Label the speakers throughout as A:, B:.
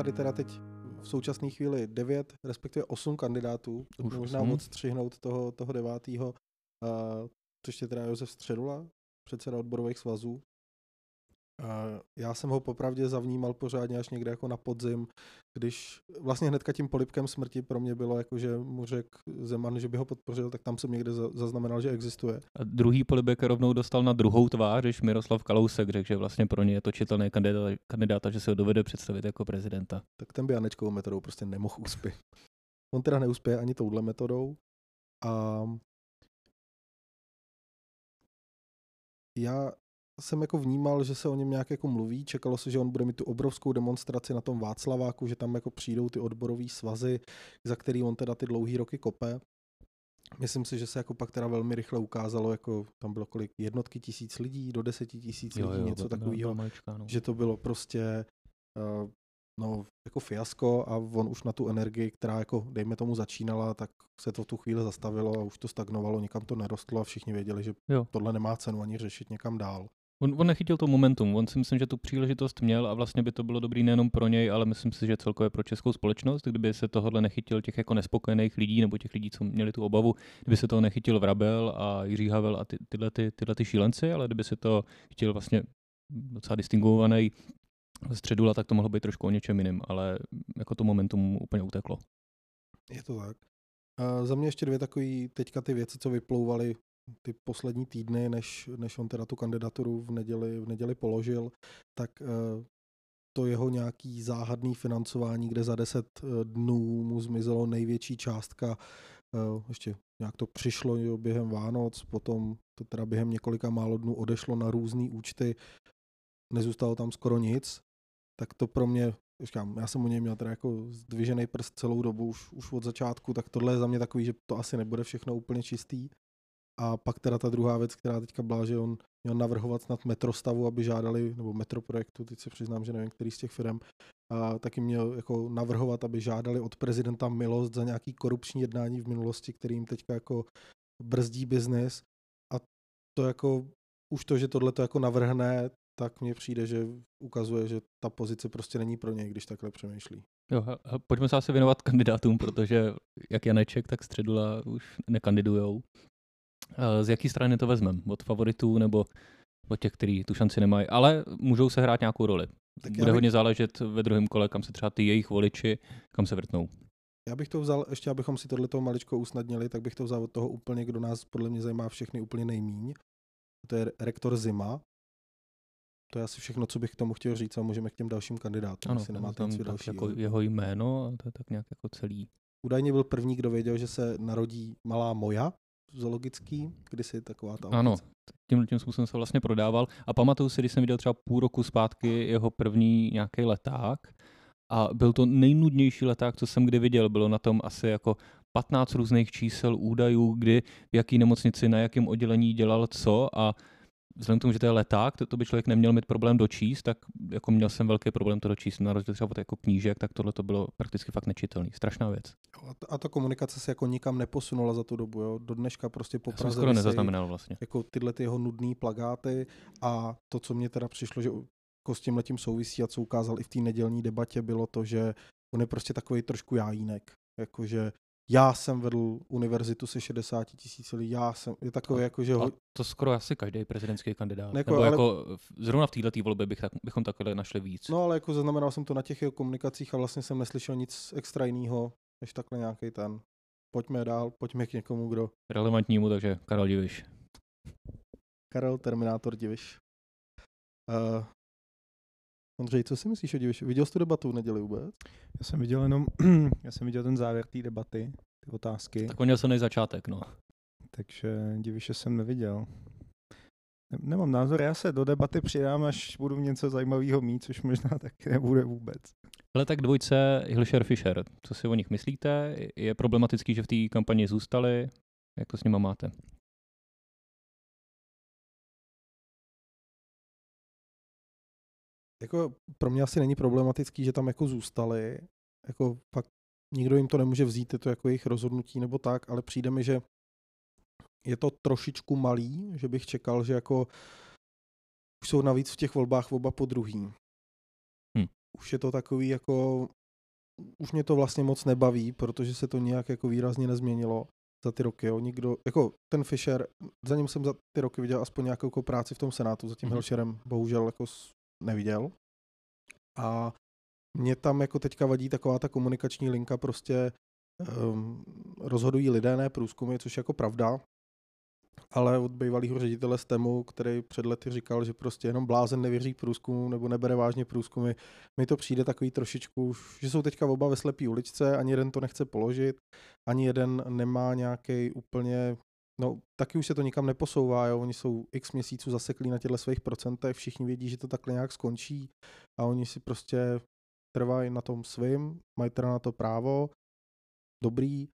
A: tady teda teď v současné chvíli devět, respektive osm kandidátů.
B: Už
A: možná
B: osm?
A: moc střihnout toho, toho devátého. Uh, což je teda Josef Středula, předseda odborových svazů. Já jsem ho popravdě zavnímal pořádně až někde jako na podzim, když vlastně hnedka tím polipkem smrti pro mě bylo jako, že mu řekl Zeman, že by ho podpořil, tak tam jsem někde za- zaznamenal, že existuje.
B: A druhý polibek rovnou dostal na druhou tvář, když Miroslav Kalousek řekl, že vlastně pro ně je to čitelný kandidát, kandidáta, že se ho dovede představit jako prezidenta.
A: tak ten by Janečkovou metodou prostě nemohl uspět. On teda neuspěje ani touhle metodou. A já jsem jako vnímal, že se o něm nějak jako mluví, čekalo se, že on bude mít tu obrovskou demonstraci na tom Václaváku, že tam jako přijdou ty odborové svazy, za který on teda ty dlouhý roky kope. Myslím si, že se jako pak teda velmi rychle ukázalo, jako tam bylo kolik jednotky tisíc lidí, do deseti tisíc lidí, něco takového
B: no.
A: že to bylo prostě uh, no, jako fiasko a on už na tu energii, která jako dejme tomu začínala, tak se to v tu chvíli zastavilo a už to stagnovalo, nikam to nerostlo a všichni věděli, že
B: Jo.
A: tohle nemá cenu ani řešit někam dál.
B: On, on nechytil to momentum, on si myslím, že tu příležitost měl a vlastně by to bylo dobrý nejenom pro něj, ale myslím si, že celkově pro českou společnost, kdyby se tohle nechytil těch jako nespokojených lidí nebo těch lidí, co měli tu obavu, kdyby se toho nechytil Vrabel a Jiří Havel a ty, tyhle, ty, tyhle ty šílenci, ale kdyby se to chytil vlastně docela distinguovaný středula, tak to mohlo být trošku o něčem jiným, ale jako to momentum úplně uteklo.
A: Je to tak. Uh, za mě ještě dvě takové teďka ty věci, co vyplouvaly ty poslední týdny, než, než on teda tu kandidaturu v neděli, v neděli položil, tak uh, to jeho nějaký záhadný financování, kde za 10 dnů mu zmizelo největší částka, uh, ještě nějak to přišlo jo, během Vánoc, potom to teda během několika málo dnů odešlo na různé účty, nezůstalo tam skoro nic, tak to pro mě, říkám, já jsem u něj měl teda jako zdvižený prst celou dobu už, už od začátku, tak tohle je za mě takový, že to asi nebude všechno úplně čistý. A pak teda ta druhá věc, která teďka byla, že on měl navrhovat snad metrostavu, aby žádali, nebo metroprojektu, teď se přiznám, že nevím, který z těch firm, a taky měl jako navrhovat, aby žádali od prezidenta milost za nějaký korupční jednání v minulosti, který jim teďka jako brzdí biznis. A to jako, už to, že tohle to jako navrhne, tak mně přijde, že ukazuje, že ta pozice prostě není pro něj, když takhle přemýšlí.
B: Jo, he- pojďme se asi věnovat kandidátům, protože jak Janeček, tak Středula už nekandidujou. Eh, Z jaký strany to vezmeme? Od favoritů nebo od těch, kteří tu šanci nemají? Ale můžou se hrát nějakou roli.
A: Tak
B: Bude
A: bych-
B: hodně záležet ve druhém kole, kam se třeba ty jejich voliči, kam se vrtnou.
A: Já bych to vzal, ještě abychom si tohleto maličko usnadnili, tak bych to vzal od toho úplně, kdo nás podle mě zajímá všechny úplně nejmíň. To je rektor Zima. To je asi všechno, co bych k tomu chtěl říct a můžeme k těm dalším kandidátům,
B: Ano, tam,
A: nemáte
B: tam
A: něco dalšího.
B: jako jeho jméno a to je tak nějak jako celý.
A: Údajně byl první, kdo věděl, že se narodí malá moja zoologický, kdysi taková ta
B: Ano, tím, tím způsobem se vlastně prodával. A pamatuju si, když jsem viděl třeba půl roku zpátky jeho první nějaký leták a byl to nejnudnější leták, co jsem kdy viděl. Bylo na tom asi jako 15 různých čísel, údajů, kdy v jaký nemocnici, na jakém oddělení dělal co a vzhledem k tomu, že to je leták, to, to by člověk neměl mít problém dočíst, tak jako měl jsem velký problém to dočíst. Na rozdíl třeba od jako knížek, tak tohle to bylo prakticky fakt nečitelný. Strašná věc.
A: A ta, a ta komunikace se jako nikam neposunula za tu dobu. Jo. Do dneška prostě po
B: Já jsem
A: Praze
B: skoro nezaznamenal vlastně.
A: jako tyhle ty jeho nudné plagáty a to, co mě teda přišlo, že jako s tím letím souvisí a co ukázal i v té nedělní debatě, bylo to, že on je prostě takový trošku jájínek. Jakože já jsem vedl univerzitu se 60 tisíc lidí, já jsem, je takový jako, že
B: A
A: ho,
B: to skoro asi každý prezidentský kandidát.
A: Jako,
B: Nebo
A: ale-
B: jako zrovna v této volbě bych tak, bychom takhle našli víc.
A: no ale jako zaznamenal jsem to na těch jeho komunikacích a vlastně jsem neslyšel nic extra jiného, než takhle nějaký ten. Pojďme dál, pojďme k někomu, kdo.
B: Relevantnímu, takže Karel Diviš.
A: Karel Terminátor Diviš. Uh, Ondřej, co si myslíš o Diviši? Viděl jsi tu debatu v neděli vůbec?
C: Já jsem viděl jenom, já jsem viděl ten závěr té debaty, ty otázky,
B: Tak on měl silný začátek, no.
C: takže diviše jsem neviděl. Ne- Nemám názor, já se do debaty přidám, až budu něco zajímavého mít, což možná taky nebude vůbec.
B: Ale tak dvojce Hilšer Fischer, co si o nich myslíte? Je problematický, že v té kampani zůstali? Jak to s nima máte?
A: Jako pro mě asi není problematický, že tam jako zůstali. Jako fakt nikdo jim to nemůže vzít, je to jako jejich rozhodnutí nebo tak, ale přijde mi, že je to trošičku malý, že bych čekal, že jako už jsou navíc v těch volbách oba po druhý.
B: Hm.
A: už je to takový jako, už mě to vlastně moc nebaví, protože se to nějak jako výrazně nezměnilo za ty roky. Jo. Nikdo, jako ten Fisher, za ním jsem za ty roky viděl aspoň nějakou jako práci v tom Senátu, za tím mm-hmm. Hilscherem bohužel jako neviděl. A mě tam jako teďka vadí taková ta komunikační linka, prostě um, rozhodují lidé, ne průzkumy, což jako pravda, ale od bývalého ředitele STEMu, který před lety říkal, že prostě jenom blázen nevěří průzkumu nebo nebere vážně průzkumy, mi to přijde takový trošičku, že jsou teďka oba ve slepý uličce, ani jeden to nechce položit, ani jeden nemá nějaký úplně No, taky už se to nikam neposouvá, jo? oni jsou x měsíců zaseklí na těchto svých procentech, všichni vědí, že to takhle nějak skončí a oni si prostě trvají na tom svým, mají teda na to právo, dobrý,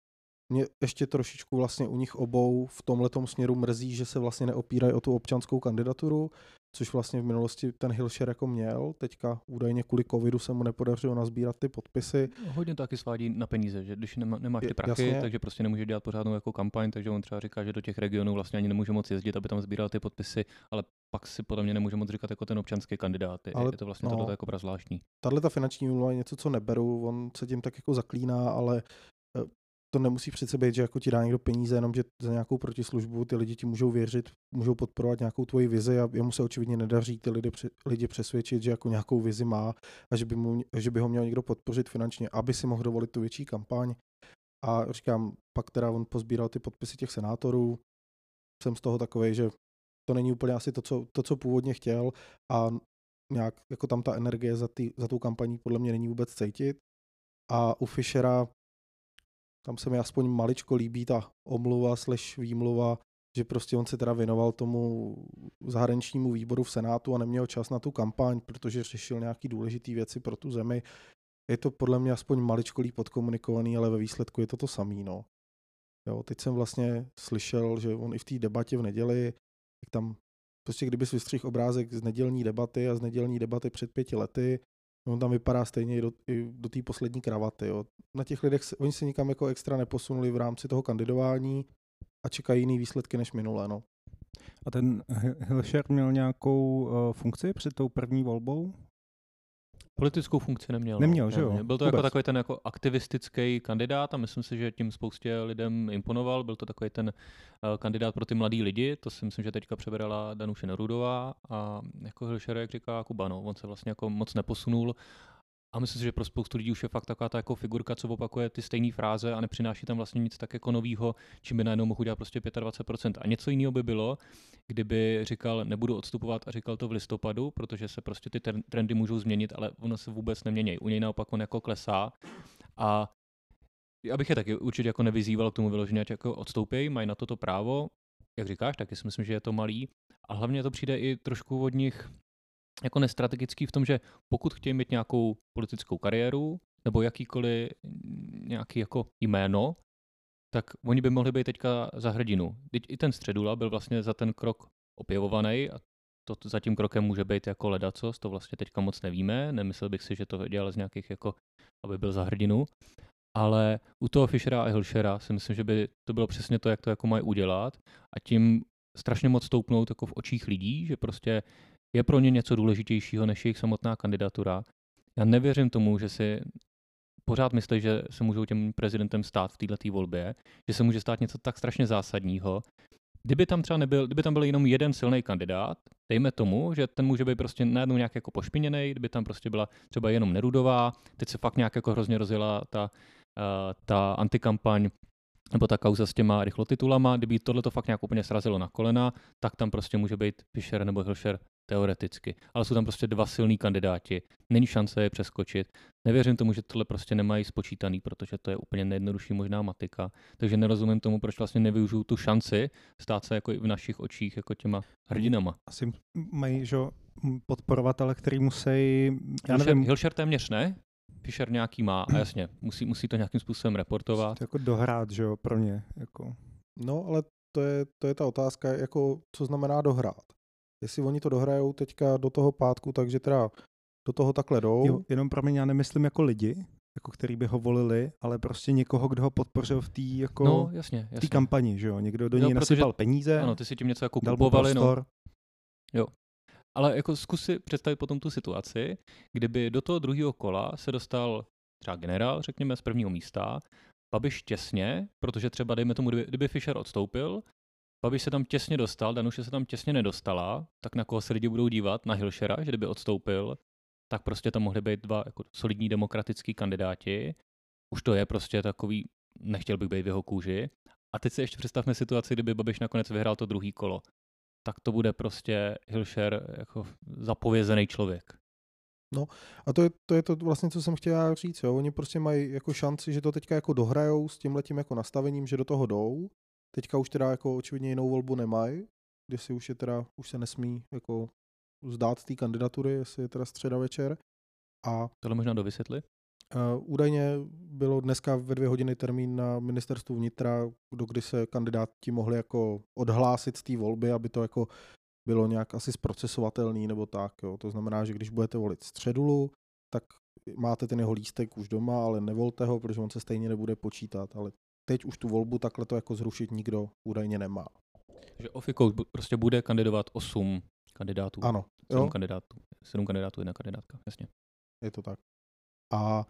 A: mě ještě trošičku vlastně u nich obou v tomhle směru mrzí, že se vlastně neopírají o tu občanskou kandidaturu, což vlastně v minulosti ten Hilšer jako měl. Teďka údajně kvůli covidu se mu nepodařilo nazbírat ty podpisy.
B: Hodně to taky svádí na peníze, že když nemá, nemáš ty prachy, Jasně. takže prostě nemůže dělat pořádnou jako kampaň, takže on třeba říká, že do těch regionů vlastně ani nemůže moc jezdit, aby tam sbíral ty podpisy, ale pak si podle mě nemůže moc říkat jako ten občanský kandidát. Ale, je to vlastně no, tohle jako zvláštní.
A: Tahle ta finanční úmluva je něco, co neberu, on se tím tak jako zaklíná, ale to nemusí přece být, že jako ti dá někdo peníze, jenom že za nějakou protislužbu ty lidi ti můžou věřit, můžou podporovat nějakou tvoji vizi a jemu se očividně nedaří ty lidi, lidi přesvědčit, že jako nějakou vizi má a že by, mu, že by ho měl někdo podpořit finančně, aby si mohl dovolit tu větší kampaň. A říkám, pak teda on pozbíral ty podpisy těch senátorů, jsem z toho takový, že to není úplně asi to, co, to, co původně chtěl a nějak jako tam ta energie za, ty, za tou kampaní podle mě není vůbec cítit. A u Fischera tam se mi aspoň maličko líbí ta omluva slash výmluva, že prostě on se teda věnoval tomu zahraničnímu výboru v Senátu a neměl čas na tu kampaň, protože řešil nějaký důležité věci pro tu zemi. Je to podle mě aspoň maličko líp podkomunikovaný, ale ve výsledku je to to samý, no. Jo, teď jsem vlastně slyšel, že on i v té debatě v neděli, jak tam prostě kdyby vystřihl obrázek z nedělní debaty a z nedělní debaty před pěti lety, On tam vypadá stejně i do, i do té poslední kravaty. Jo. Na těch lidech, oni se nikam jako extra neposunuli v rámci toho kandidování a čekají jiný výsledky než minulé. No.
C: A ten Hilšer měl nějakou uh, funkci před tou první volbou?
B: Politickou funkci neměl.
C: No. Neměl, no. že jo?
B: Byl to jako Vůbec. jako takový ten jako aktivistický kandidát a myslím si, že tím spoustě lidem imponoval. Byl to takový ten uh, kandidát pro ty mladý lidi, to si myslím, že teďka přeberala Danuše Nerudová a jako Hilšer, jak říká Kuba, no, on se vlastně jako moc neposunul a myslím si, že pro spoustu lidí už je fakt taková ta jako figurka, co opakuje ty stejné fráze a nepřináší tam vlastně nic tak jako nového, čím by najednou mohl udělat prostě 25%. A něco jiného by bylo, kdyby říkal, nebudu odstupovat a říkal to v listopadu, protože se prostě ty trendy můžou změnit, ale ono se vůbec nemění. U něj naopak on jako klesá a já bych je taky určitě jako nevyzýval k tomu vyloženě, jako odstoupí, mají na toto právo, jak říkáš, taky si myslím, že je to malý. A hlavně to přijde i trošku od nich jako nestrategický v tom, že pokud chtějí mít nějakou politickou kariéru nebo jakýkoliv nějaký jako jméno, tak oni by mohli být teďka za hrdinu. Teď i ten Středula byl vlastně za ten krok opěvovaný a to za tím krokem může být jako ledacos, to vlastně teďka moc nevíme, nemyslel bych si, že to dělal z nějakých jako, aby byl za hrdinu, ale u toho Fischera a Hilšera si myslím, že by to bylo přesně to, jak to jako mají udělat. A tím strašně moc stoupnout jako v očích lidí, že prostě je pro ně něco důležitějšího než jejich samotná kandidatura. Já nevěřím tomu, že si pořád myslí, že se můžou těm prezidentem stát v této volbě, že se může stát něco tak strašně zásadního. Kdyby tam třeba nebyl, kdyby tam byl jenom jeden silný kandidát, dejme tomu, že ten může být prostě najednou nějak jako pošpiněný, kdyby tam prostě byla třeba jenom Nerudová, teď se fakt nějak jako hrozně rozjela ta, uh, ta antikampaň nebo ta kauza s těma rychlotitulama, kdyby tohle to fakt nějak úplně srazilo na kolena, tak tam prostě může být Fischer nebo Hilšer teoreticky. Ale jsou tam prostě dva silní kandidáti, není šance je přeskočit. Nevěřím tomu, že tohle prostě nemají spočítaný, protože to je úplně nejjednodušší možná matika. Takže nerozumím tomu, proč vlastně nevyužiju tu šanci stát se jako i v našich očích jako těma hrdinama.
C: Asi mají, že podporovatele, který musí,
B: já Hilšer, nevím. Hilšer téměř ne, Fischer nějaký má a jasně, musí, musí to nějakým způsobem reportovat.
C: To jako dohrát, že jo, pro ně. Jako.
A: No, ale to je, to je ta otázka, jako co znamená dohrát. Jestli oni to dohrajou teďka do toho pátku, takže teda do toho takhle jdou. Jo,
C: jenom pro mě, já nemyslím jako lidi, jako který by ho volili, ale prostě někoho, kdo ho podpořil v té jako
B: no, jasně,
C: jasně. kampani, že jo? Někdo do něj no, nasypal peníze,
B: ano, ty si tím něco jako kupovali, no. Jo. Ale jako zkus si představit potom tu situaci, kdyby do toho druhého kola se dostal třeba generál, řekněme, z prvního místa, Babiš těsně, protože třeba dejme tomu, kdyby, kdyby Fischer odstoupil, Babiš se tam těsně dostal, Danuše se tam těsně nedostala, tak na koho se lidi budou dívat? Na Hilšera, že kdyby odstoupil, tak prostě tam mohly být dva jako solidní demokratický kandidáti. Už to je prostě takový, nechtěl bych být v jeho kůži. A teď si ještě představme situaci, kdyby Babiš nakonec vyhrál to druhý kolo. Tak to bude prostě Hilšer jako zapovězený člověk.
A: No a to je, to je to vlastně, co jsem chtěl říct. Jo. Oni prostě mají jako šanci, že to teďka jako dohrajou s tím letím jako nastavením, že do toho jdou. Teďka už teda jako očividně jinou volbu nemají, kde si už je teda, už se nesmí jako zdát té kandidatury, jestli je teda středa večer. A
B: Tohle možná dovysvětli?
A: Uh, údajně bylo dneska ve dvě hodiny termín na ministerstvu vnitra, do kdy se kandidáti mohli jako odhlásit z té volby, aby to jako bylo nějak asi zprocesovatelný nebo tak. Jo. To znamená, že když budete volit středulu, tak máte ten jeho lístek už doma, ale nevolte ho, protože on se stejně nebude počítat. Ale teď už tu volbu takhle to jako zrušit nikdo údajně nemá.
B: Že Ofikou prostě bude kandidovat 8 kandidátů.
A: Ano.
B: 7 kandidátů. 7 kandidátů, jedna kandidátka, jasně.
A: Je to tak. A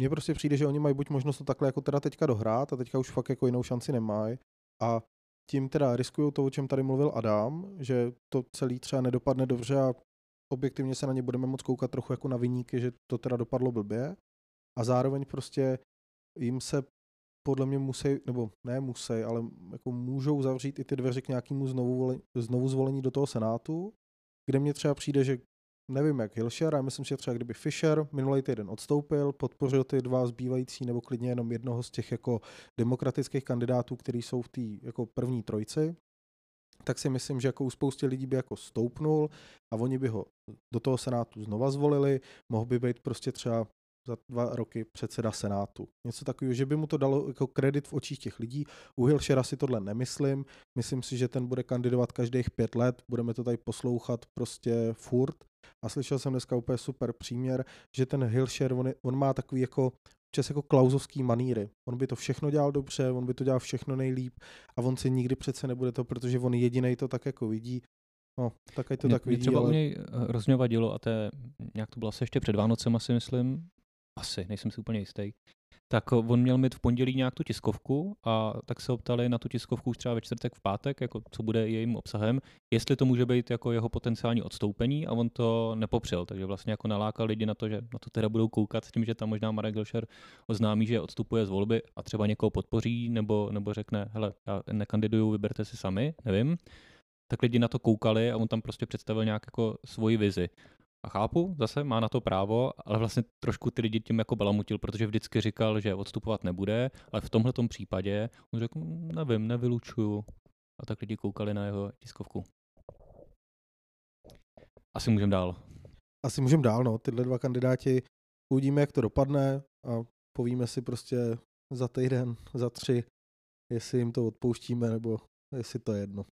A: mně prostě přijde, že oni mají buď možnost to takhle jako teda teďka dohrát a teďka už fakt jako jinou šanci nemají a tím teda riskují to, o čem tady mluvil Adam, že to celý třeba nedopadne dobře a objektivně se na ně budeme moc koukat trochu jako na vyníky, že to teda dopadlo blbě. A zároveň prostě jim se podle mě musí, nebo ne musí, ale jako můžou zavřít i ty dveře k nějakému znovu, znovu zvolení do toho senátu, kde mně třeba přijde, že nevím jak Hilšer, ale myslím si, že třeba kdyby Fischer minulý týden odstoupil, podpořil ty dva zbývající nebo klidně jenom jednoho z těch jako demokratických kandidátů, kteří jsou v té jako první trojci, tak si myslím, že jako u spoustě lidí by jako stoupnul a oni by ho do toho senátu znova zvolili, mohl by být prostě třeba za dva roky předseda Senátu. Něco takového, že by mu to dalo jako kredit v očích těch lidí. U Hilšera si tohle nemyslím. Myslím si, že ten bude kandidovat každých pět let. Budeme to tady poslouchat prostě furt. A slyšel jsem dneska úplně super příměr, že ten Hilšer, on, je, on má takový jako čas jako klauzovský maníry. On by to všechno dělal dobře, on by to dělal všechno nejlíp a on si nikdy přece nebude to, protože on jediný to tak jako vidí. No, tak ať to
B: mě,
A: tak vidí,
B: mě třeba
A: ale...
B: u něj hrozně vadilo, a to je, nějak to bylo asi ještě před Vánocem, asi myslím, asi, nejsem si úplně jistý, tak on měl mít v pondělí nějak tu tiskovku a tak se optali na tu tiskovku už třeba ve čtvrtek v pátek, jako co bude jejím obsahem, jestli to může být jako jeho potenciální odstoupení a on to nepopřel, takže vlastně jako nalákal lidi na to, že na to teda budou koukat s tím, že tam možná Marek Gelšer oznámí, že odstupuje z volby a třeba někoho podpoří nebo, nebo řekne, hele, já nekandiduju, vyberte si sami, nevím. Tak lidi na to koukali a on tam prostě představil nějak jako svoji vizi. A chápu, zase má na to právo, ale vlastně trošku ty lidi tím jako balamutil, protože vždycky říkal, že odstupovat nebude, ale v tomhle případě on řekl, "Mm, nevím, nevylučuju. A tak lidi koukali na jeho tiskovku. Asi můžeme dál.
A: Asi můžeme dál, no. Tyhle dva kandidáti, uvidíme, jak to dopadne a povíme si prostě za týden, za tři, jestli jim to odpouštíme, nebo jestli to je jedno.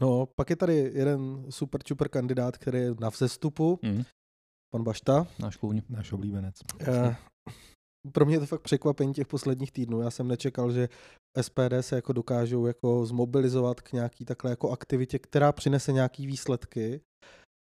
A: No, pak je tady jeden super čuper kandidát, který je na vzestupu,
B: Mm.
A: pan Bašta.
B: Náš kůň.
C: Náš oblíbenec.
A: Eh, pro mě je to fakt překvapení těch posledních týdnů. Já jsem nečekal, že SPD se jako dokážou jako zmobilizovat k nějaký takhle jako aktivitě, která přinese nějaký výsledky.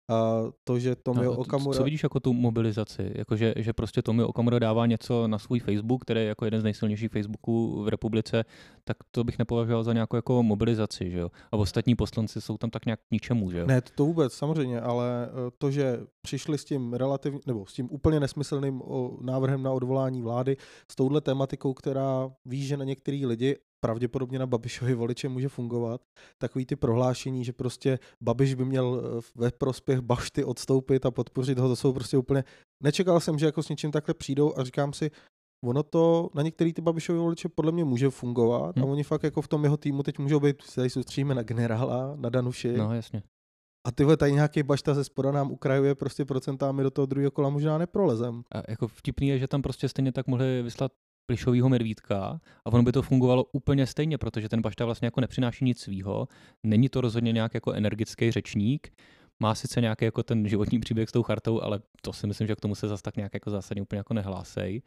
A: A to, že Tomio
B: No,
A: Okamura...
B: Co vidíš jako tu mobilizaci? Jako, že, že prostě Tomio Okamura dává něco na svůj Facebook, který je jako jeden z nejsilnějších Facebooků v republice, tak to bych nepovažoval za nějakou jako mobilizaci, že jo? A ostatní poslanci jsou tam tak nějak k ničemu, že jo?
A: Ne, to, vůbec, samozřejmě, ale eh, to, že přišli s tím relativně, nebo s tím úplně nesmyslným návrhem na odvolání vlády, s touhle tematikou, která ví, že na některý lidi pravděpodobně na Babišovi voliče může fungovat. Takový ty prohlášení, že prostě Babiš by měl eh, ve prospěch Bašty odstoupit a podpořit ho, to jsou prostě úplně... Nečekal jsem, že jako s něčím takhle přijdou a říkám si, ono to na některý ty Babišovi voliče podle mě může fungovat
B: Hm.
A: a oni fakt jako v tom jeho týmu teď můžou být, se tady soustředíme na generála, na Danuši
B: No, jasně.
A: a tyhle tady nějaký bašta ze spoda nám ukrajuje prostě procentámi do toho druhého kola možná neprolezem.
B: A jako vtipný je, že tam prostě stejně tak mohli vyslat plišovýho medvídka a ono by to fungovalo úplně stejně, protože ten Bašta vlastně jako nepřináší nic svýho, není to rozhodně nějak jako energický řečník, má sice nějaký jako ten životní příběh s tou chartou, ale to si myslím, že k tomu se zase tak nějak jako zásadně úplně jako nehlásej.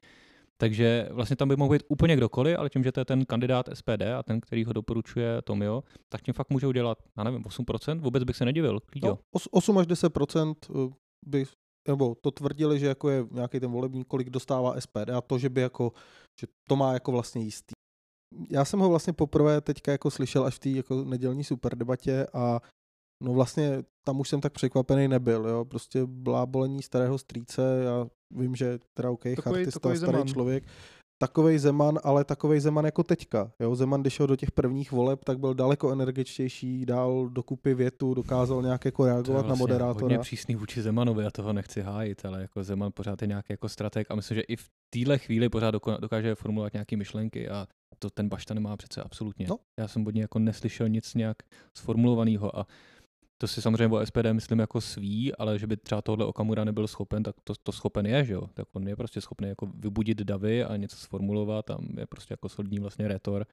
B: Takže vlastně tam by mohl být úplně kdokoliv, ale tím, že to je ten kandidát SPD a ten, který ho doporučuje Tomio, tak tím fakt může udělat, já nevím, 8%, vůbec bych se nedivil.
A: No, 8 až 10% eh, by nebo to tvrdili, že jako je nějaký ten volební, kolik dostává SPD a to, že by jako, že to má jako vlastně jistý. Já jsem ho vlastně poprvé teďka jako slyšel až v té jako nedělní superdebatě a no vlastně tam už jsem tak překvapený nebyl, jo, prostě blábolení starého strýce, já vím, že teda OK, takový, chartista, takový starý zeman. člověk, takovej Zeman, ale takovej Zeman jako teďka. Jo? Zeman, když šel do těch prvních voleb, tak byl daleko energičtější, dál dokupy větu, dokázal nějak jako reagovat vlastně na moderátora.
B: Hodně přísný vůči Zemanovi, já toho nechci hájit, ale jako Zeman pořád je nějaký jako strateg a myslím, že i v téhle chvíli pořád dokáže formulovat nějaké myšlenky a to ten Bašta nemá přece absolutně. No. Já jsem od něj jako neslyšel nic nějak sformulovaného a to si samozřejmě o SPD myslím jako svý, ale že by třeba tohle Okamura nebyl schopen, tak to, to schopen je, že jo? Tak on je prostě schopný jako vybudit davy a něco sformulovat a je prostě jako solidní vlastně retor.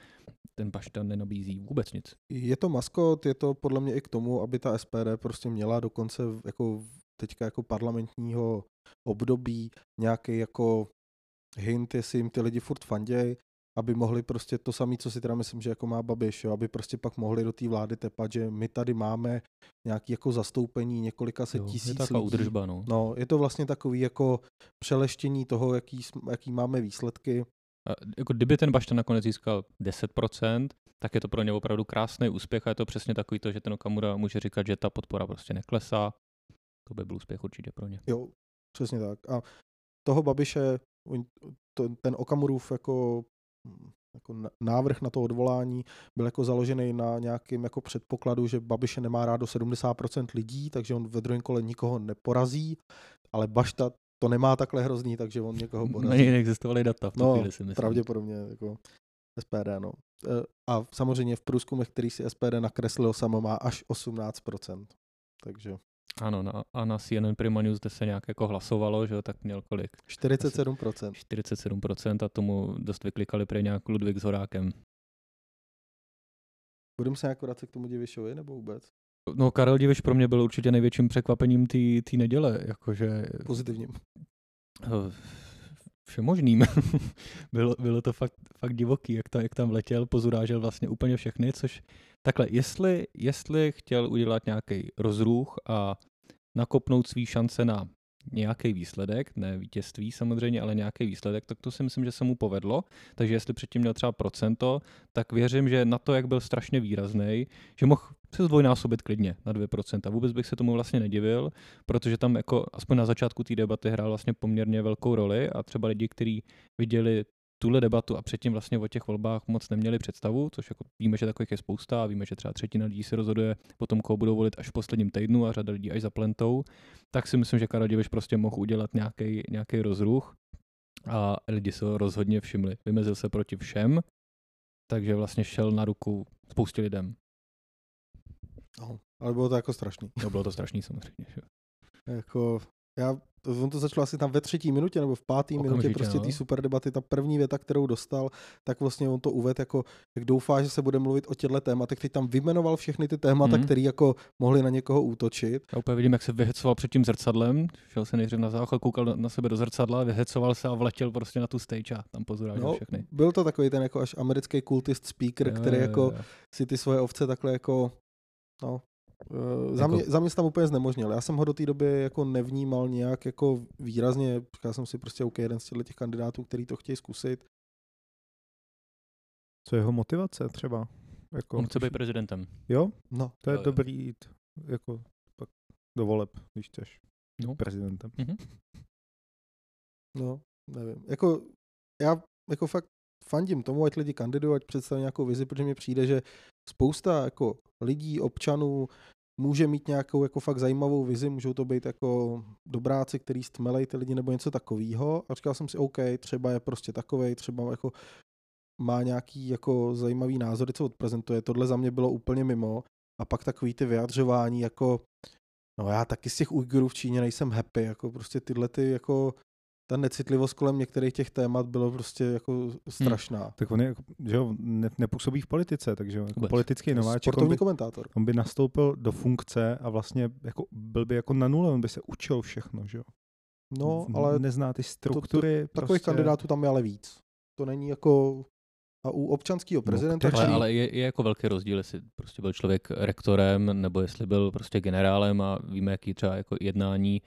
B: Ten Bašta nenabízí vůbec nic.
A: Je to maskot, je to podle mě i k tomu, aby ta SPD prostě měla dokonce jako teďka jako parlamentního období nějaký jako hint, jestli jim ty lidi furt fanděj, aby mohli prostě to samé, co si teda myslím, že jako má Babiš, jo, aby prostě pak mohli do té vlády tepat, že my tady máme nějaký jako zastoupení několika set jo, tisíc je lidí.
B: Udržba, no.
A: no. je to vlastně takový jako přeleštění toho, jaký, jaký máme výsledky.
B: A jako kdyby ten Bašta nakonec získal 10%, tak je to pro ně opravdu krásný úspěch a je to přesně takový to, že ten Okamura může říkat, že ta podpora prostě neklesá. To by byl úspěch určitě pro ně.
A: Jo, přesně tak. A toho Babiše, ten Okamurův jako jako návrh na to odvolání byl jako založený na nějakém jako předpokladu, že Babiše nemá rád do 70% lidí, takže on ve druhém kole nikoho neporazí, ale Bašta to nemá takhle hrozný, takže on někoho porazí.
B: Něj neexistovaly data v
A: no,
B: chvíli si myslím.
A: pravděpodobně jako SPD, no. E, a samozřejmě v průzkumech, který si SPD nakreslil samo, má až 18%. Takže
B: ano, na, a na CNN Prima News, kde se nějak jako hlasovalo, že tak měl kolik?
A: 47%.
B: 47% a tomu dost vyklikali pro nějak Ludvík s Horákem.
A: Budeme se nějak vracet k tomu Divišovi nebo vůbec?
B: No Karel Diviš pro mě byl určitě největším překvapením té neděle, jakože...
A: Pozitivním.
B: Všemožným. bylo, bylo to fakt, fakt divoký, jak, ta, jak tam letěl, pozurážel vlastně úplně všechny, což takhle, jestli, jestli chtěl udělat nějaký rozruch a nakopnout svý šance na nějaký výsledek, ne vítězství samozřejmě, ale nějaký výsledek, tak to si myslím, že se mu povedlo. Takže jestli předtím měl třeba procento, tak věřím, že na to, jak byl strašně výrazný, že mohl se zdvojnásobit klidně na 2%. Vůbec bych se tomu vlastně nedivil, protože tam jako aspoň na začátku té debaty hrál vlastně poměrně velkou roli a třeba lidi, kteří viděli tuhle debatu a předtím vlastně o těch volbách moc neměli představu, což jako víme, že takových je spousta a víme, že třeba třetina lidí se rozhoduje potom, koho budou volit až v posledním týdnu a řada lidí až za plentou, tak si myslím, že Karel Diviš prostě mohl udělat nějaký rozruch a lidi se ho rozhodně všimli. Vymezil se proti všem, takže vlastně šel na ruku spoustě lidem.
A: No, ale bylo to jako strašný.
B: No, bylo to strašný samozřejmě. Že?
A: Jako, já on to začalo asi tam ve třetí minutě nebo v páté minutě prostě té no. super debaty, ta první věta, kterou dostal, tak vlastně on to uvedl jako, jak doufá, že se bude mluvit o těchto tématech. Teď tam vymenoval všechny ty témata, mm. které jako mohly na někoho útočit.
B: Já úplně vidím, jak se vyhecoval před tím zrcadlem, šel se nejdřív na záchod, koukal na sebe do zrcadla, vyhecoval se a vletěl prostě na tu stage a tam pozoral no, všechny.
A: Byl to takový ten jako až americký kultist speaker, jo, který jo, jako jo. si ty svoje ovce takhle jako no, Za, mě, jako... za mě se tam úplně znemožnil. Já jsem ho do té doby jako nevnímal nějak jako výrazně. Říkal jsem si prostě OK, jeden z těch kandidátů, který to chtějí zkusit.
C: Co je jeho motivace třeba?
B: Jako, On chce být prezidentem.
C: Jo? No. To je jo, dobrý jít jako pak do voleb, když chceš no. prezidentem. Mm-hmm.
A: No, nevím. Jako já jako fakt fandím tomu, ať lidi kandidují, ať představí nějakou vizi, protože mi přijde, že spousta jako lidí, občanů může mít nějakou jako fakt zajímavou vizi, můžou to být jako dobráci, který stmelej ty lidi nebo něco takového. A říkal jsem si, OK, třeba je prostě takovej, třeba jako má nějaký jako zajímavý názory, co odprezentuje. Tohle za mě bylo úplně mimo. A pak takový ty vyjadřování jako no já taky z těch Ujgurů v Číně nejsem happy, jako prostě tyhle ty jako ta necitlivost kolem některých těch témat bylo prostě jako hmm. strašná. Hmm.
C: Tak on je, jako, že jo, ne, nepůsobí v politice, takže jako politický nováček.
A: Sportovní
C: on by,
A: komentátor.
C: On by nastoupil do funkce a vlastně jako byl by jako na nule, on by se učil všechno, že jo.
A: No, ale
C: nezná ty struktury.
A: takových
C: prostě.
A: kandidátů tam je ale víc. To není jako... A u občanského prezidenta...
C: kteří-
B: Ale,
A: který-
B: ale je, je jako velký rozdíl, jestli prostě byl člověk rektorem, nebo jestli byl prostě generálem a víme, jaký třeba jako jednání,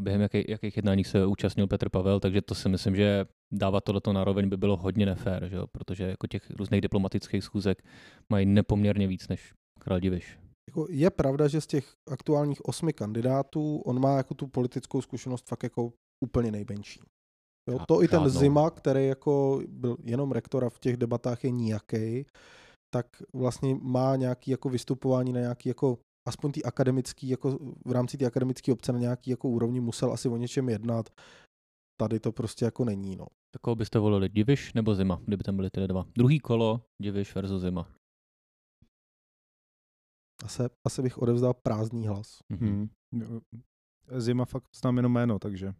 B: během jaký, jakých jednání se účastnil Petr Pavel, takže to si myslím, že dávat tohleto nároveň by bylo hodně nefér, že jo? protože jako těch různých diplomatických schůzek mají nepoměrně víc než Král Diviš.
A: Jako je pravda, že z těch aktuálních osmi kandidátů on má jako tu politickou zkušenost fakt jako úplně nejmenší. Jo, to i ten
B: žádnou.
A: Zima, který jako byl jenom rektor a v těch debatách je níjaký, tak vlastně má nějaký jako vystupování na nějaký jako aspoň ty akademický, jako v rámci té akademické obce na nějaký jako úrovni musel asi o něčem jednat. Tady to prostě jako není, no.
B: Tak koho byste volili, Diviš nebo Zima, kdyby tam byly ty dva? Druhý kolo, Diviš versus Zima.
A: Asi, asi bych odevzdal prázdný hlas.
B: Mhm.
C: Hmm. Jo, Zima fakt znám jenom jméno, takže.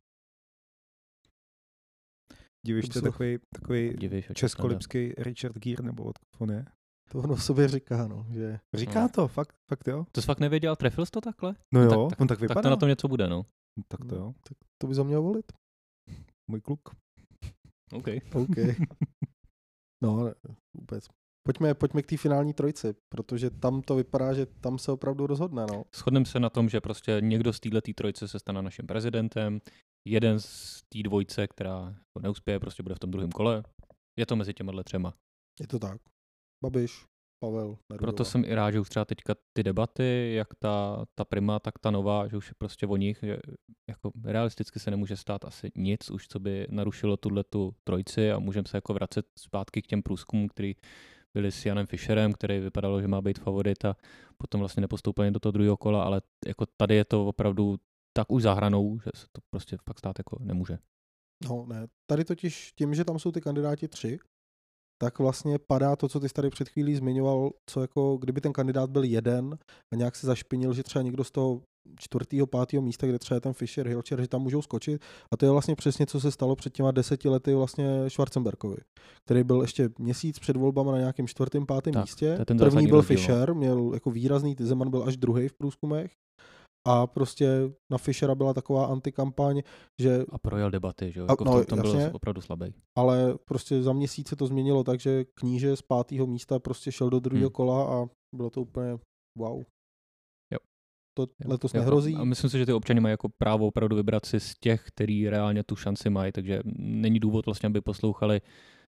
C: Divíš,
A: To
C: je takový, takový
B: Diviš,
C: českolipský Richard Gere, nebo odkud on je.
A: To ono v sobě říká, no, že
C: Říká
B: No.
C: to, fakt, fakt jo.
B: To jsi fakt nevěděl, trefil jsi to takhle?
C: No
B: No
C: jo,
B: tak-
C: on tak vypadá.
B: Tak to na tom něco bude, no.
C: Tak to jo,
A: tak to by za měl volit.
C: můj kluk.
B: OK.
A: OK. No, ne, vůbec. Pojďme, pojďme k té finální trojci, protože tam to vypadá, že tam se opravdu rozhodne, no.
B: Shodneme se na tom, že prostě někdo z této trojce se stane naším prezidentem, jeden z té dvojce, která jako neuspěje, prostě bude v tom druhém kole. Je to mezi těma třema.
A: Je to tak. Babiš, Pavel, Nerudová.
B: Proto jsem i rád, že už třeba teďka ty debaty, jak ta, ta prima, tak ta nová, že už je prostě o nich, že jako realisticky se nemůže stát asi nic už, co by narušilo tuhle tu trojci a můžeme se jako vracet zpátky k těm průzkumům, který byli s Janem Fischerem, který vypadalo, že má být favorit a potom vlastně nepostoupil do toho druhého kola, ale jako tady je to opravdu tak už zahranou, že se to prostě fakt stát jako nemůže.
A: No ne, tady totiž tím, že tam jsou ty kandidáti tři, tak vlastně padá to, co ty jsi tady před chvílí zmiňoval, co jako kdyby ten kandidát byl jeden a nějak se zašpinil, že třeba někdo z toho čtvrtého, pátého místa, kde třeba je ten Fischer, Hilcher, že tam můžou skočit. A to je vlastně přesně, co se stalo před těma deseti lety vlastně Schwarzenbergovi, který byl ještě měsíc před volbama na nějakém čtvrtém, pátém
B: Tak,
A: místě.
B: ten
A: První byl
B: no.
A: Fischer, měl jako výrazný, Zeman byl až druhý v průzkumech. A prostě na Fischera byla taková antikampaň, že
B: A projel debaty, že jo?
A: A-
B: Jako
A: no,
B: v tom, tom byl
A: jasně.
B: opravdu slabý.
A: ale prostě za měsíc se to změnilo tak, že kníže z pátého místa prostě šel do druhého
B: Hmm.
A: kola a bylo to úplně wow.
B: Jo.
A: To
B: Jo,
A: letos
B: jo,
A: nehrozí.
B: A myslím si, že ty občany mají jako právo opravdu vybrat si z těch, který reálně tu šanci mají, takže není důvod vlastně, aby poslouchali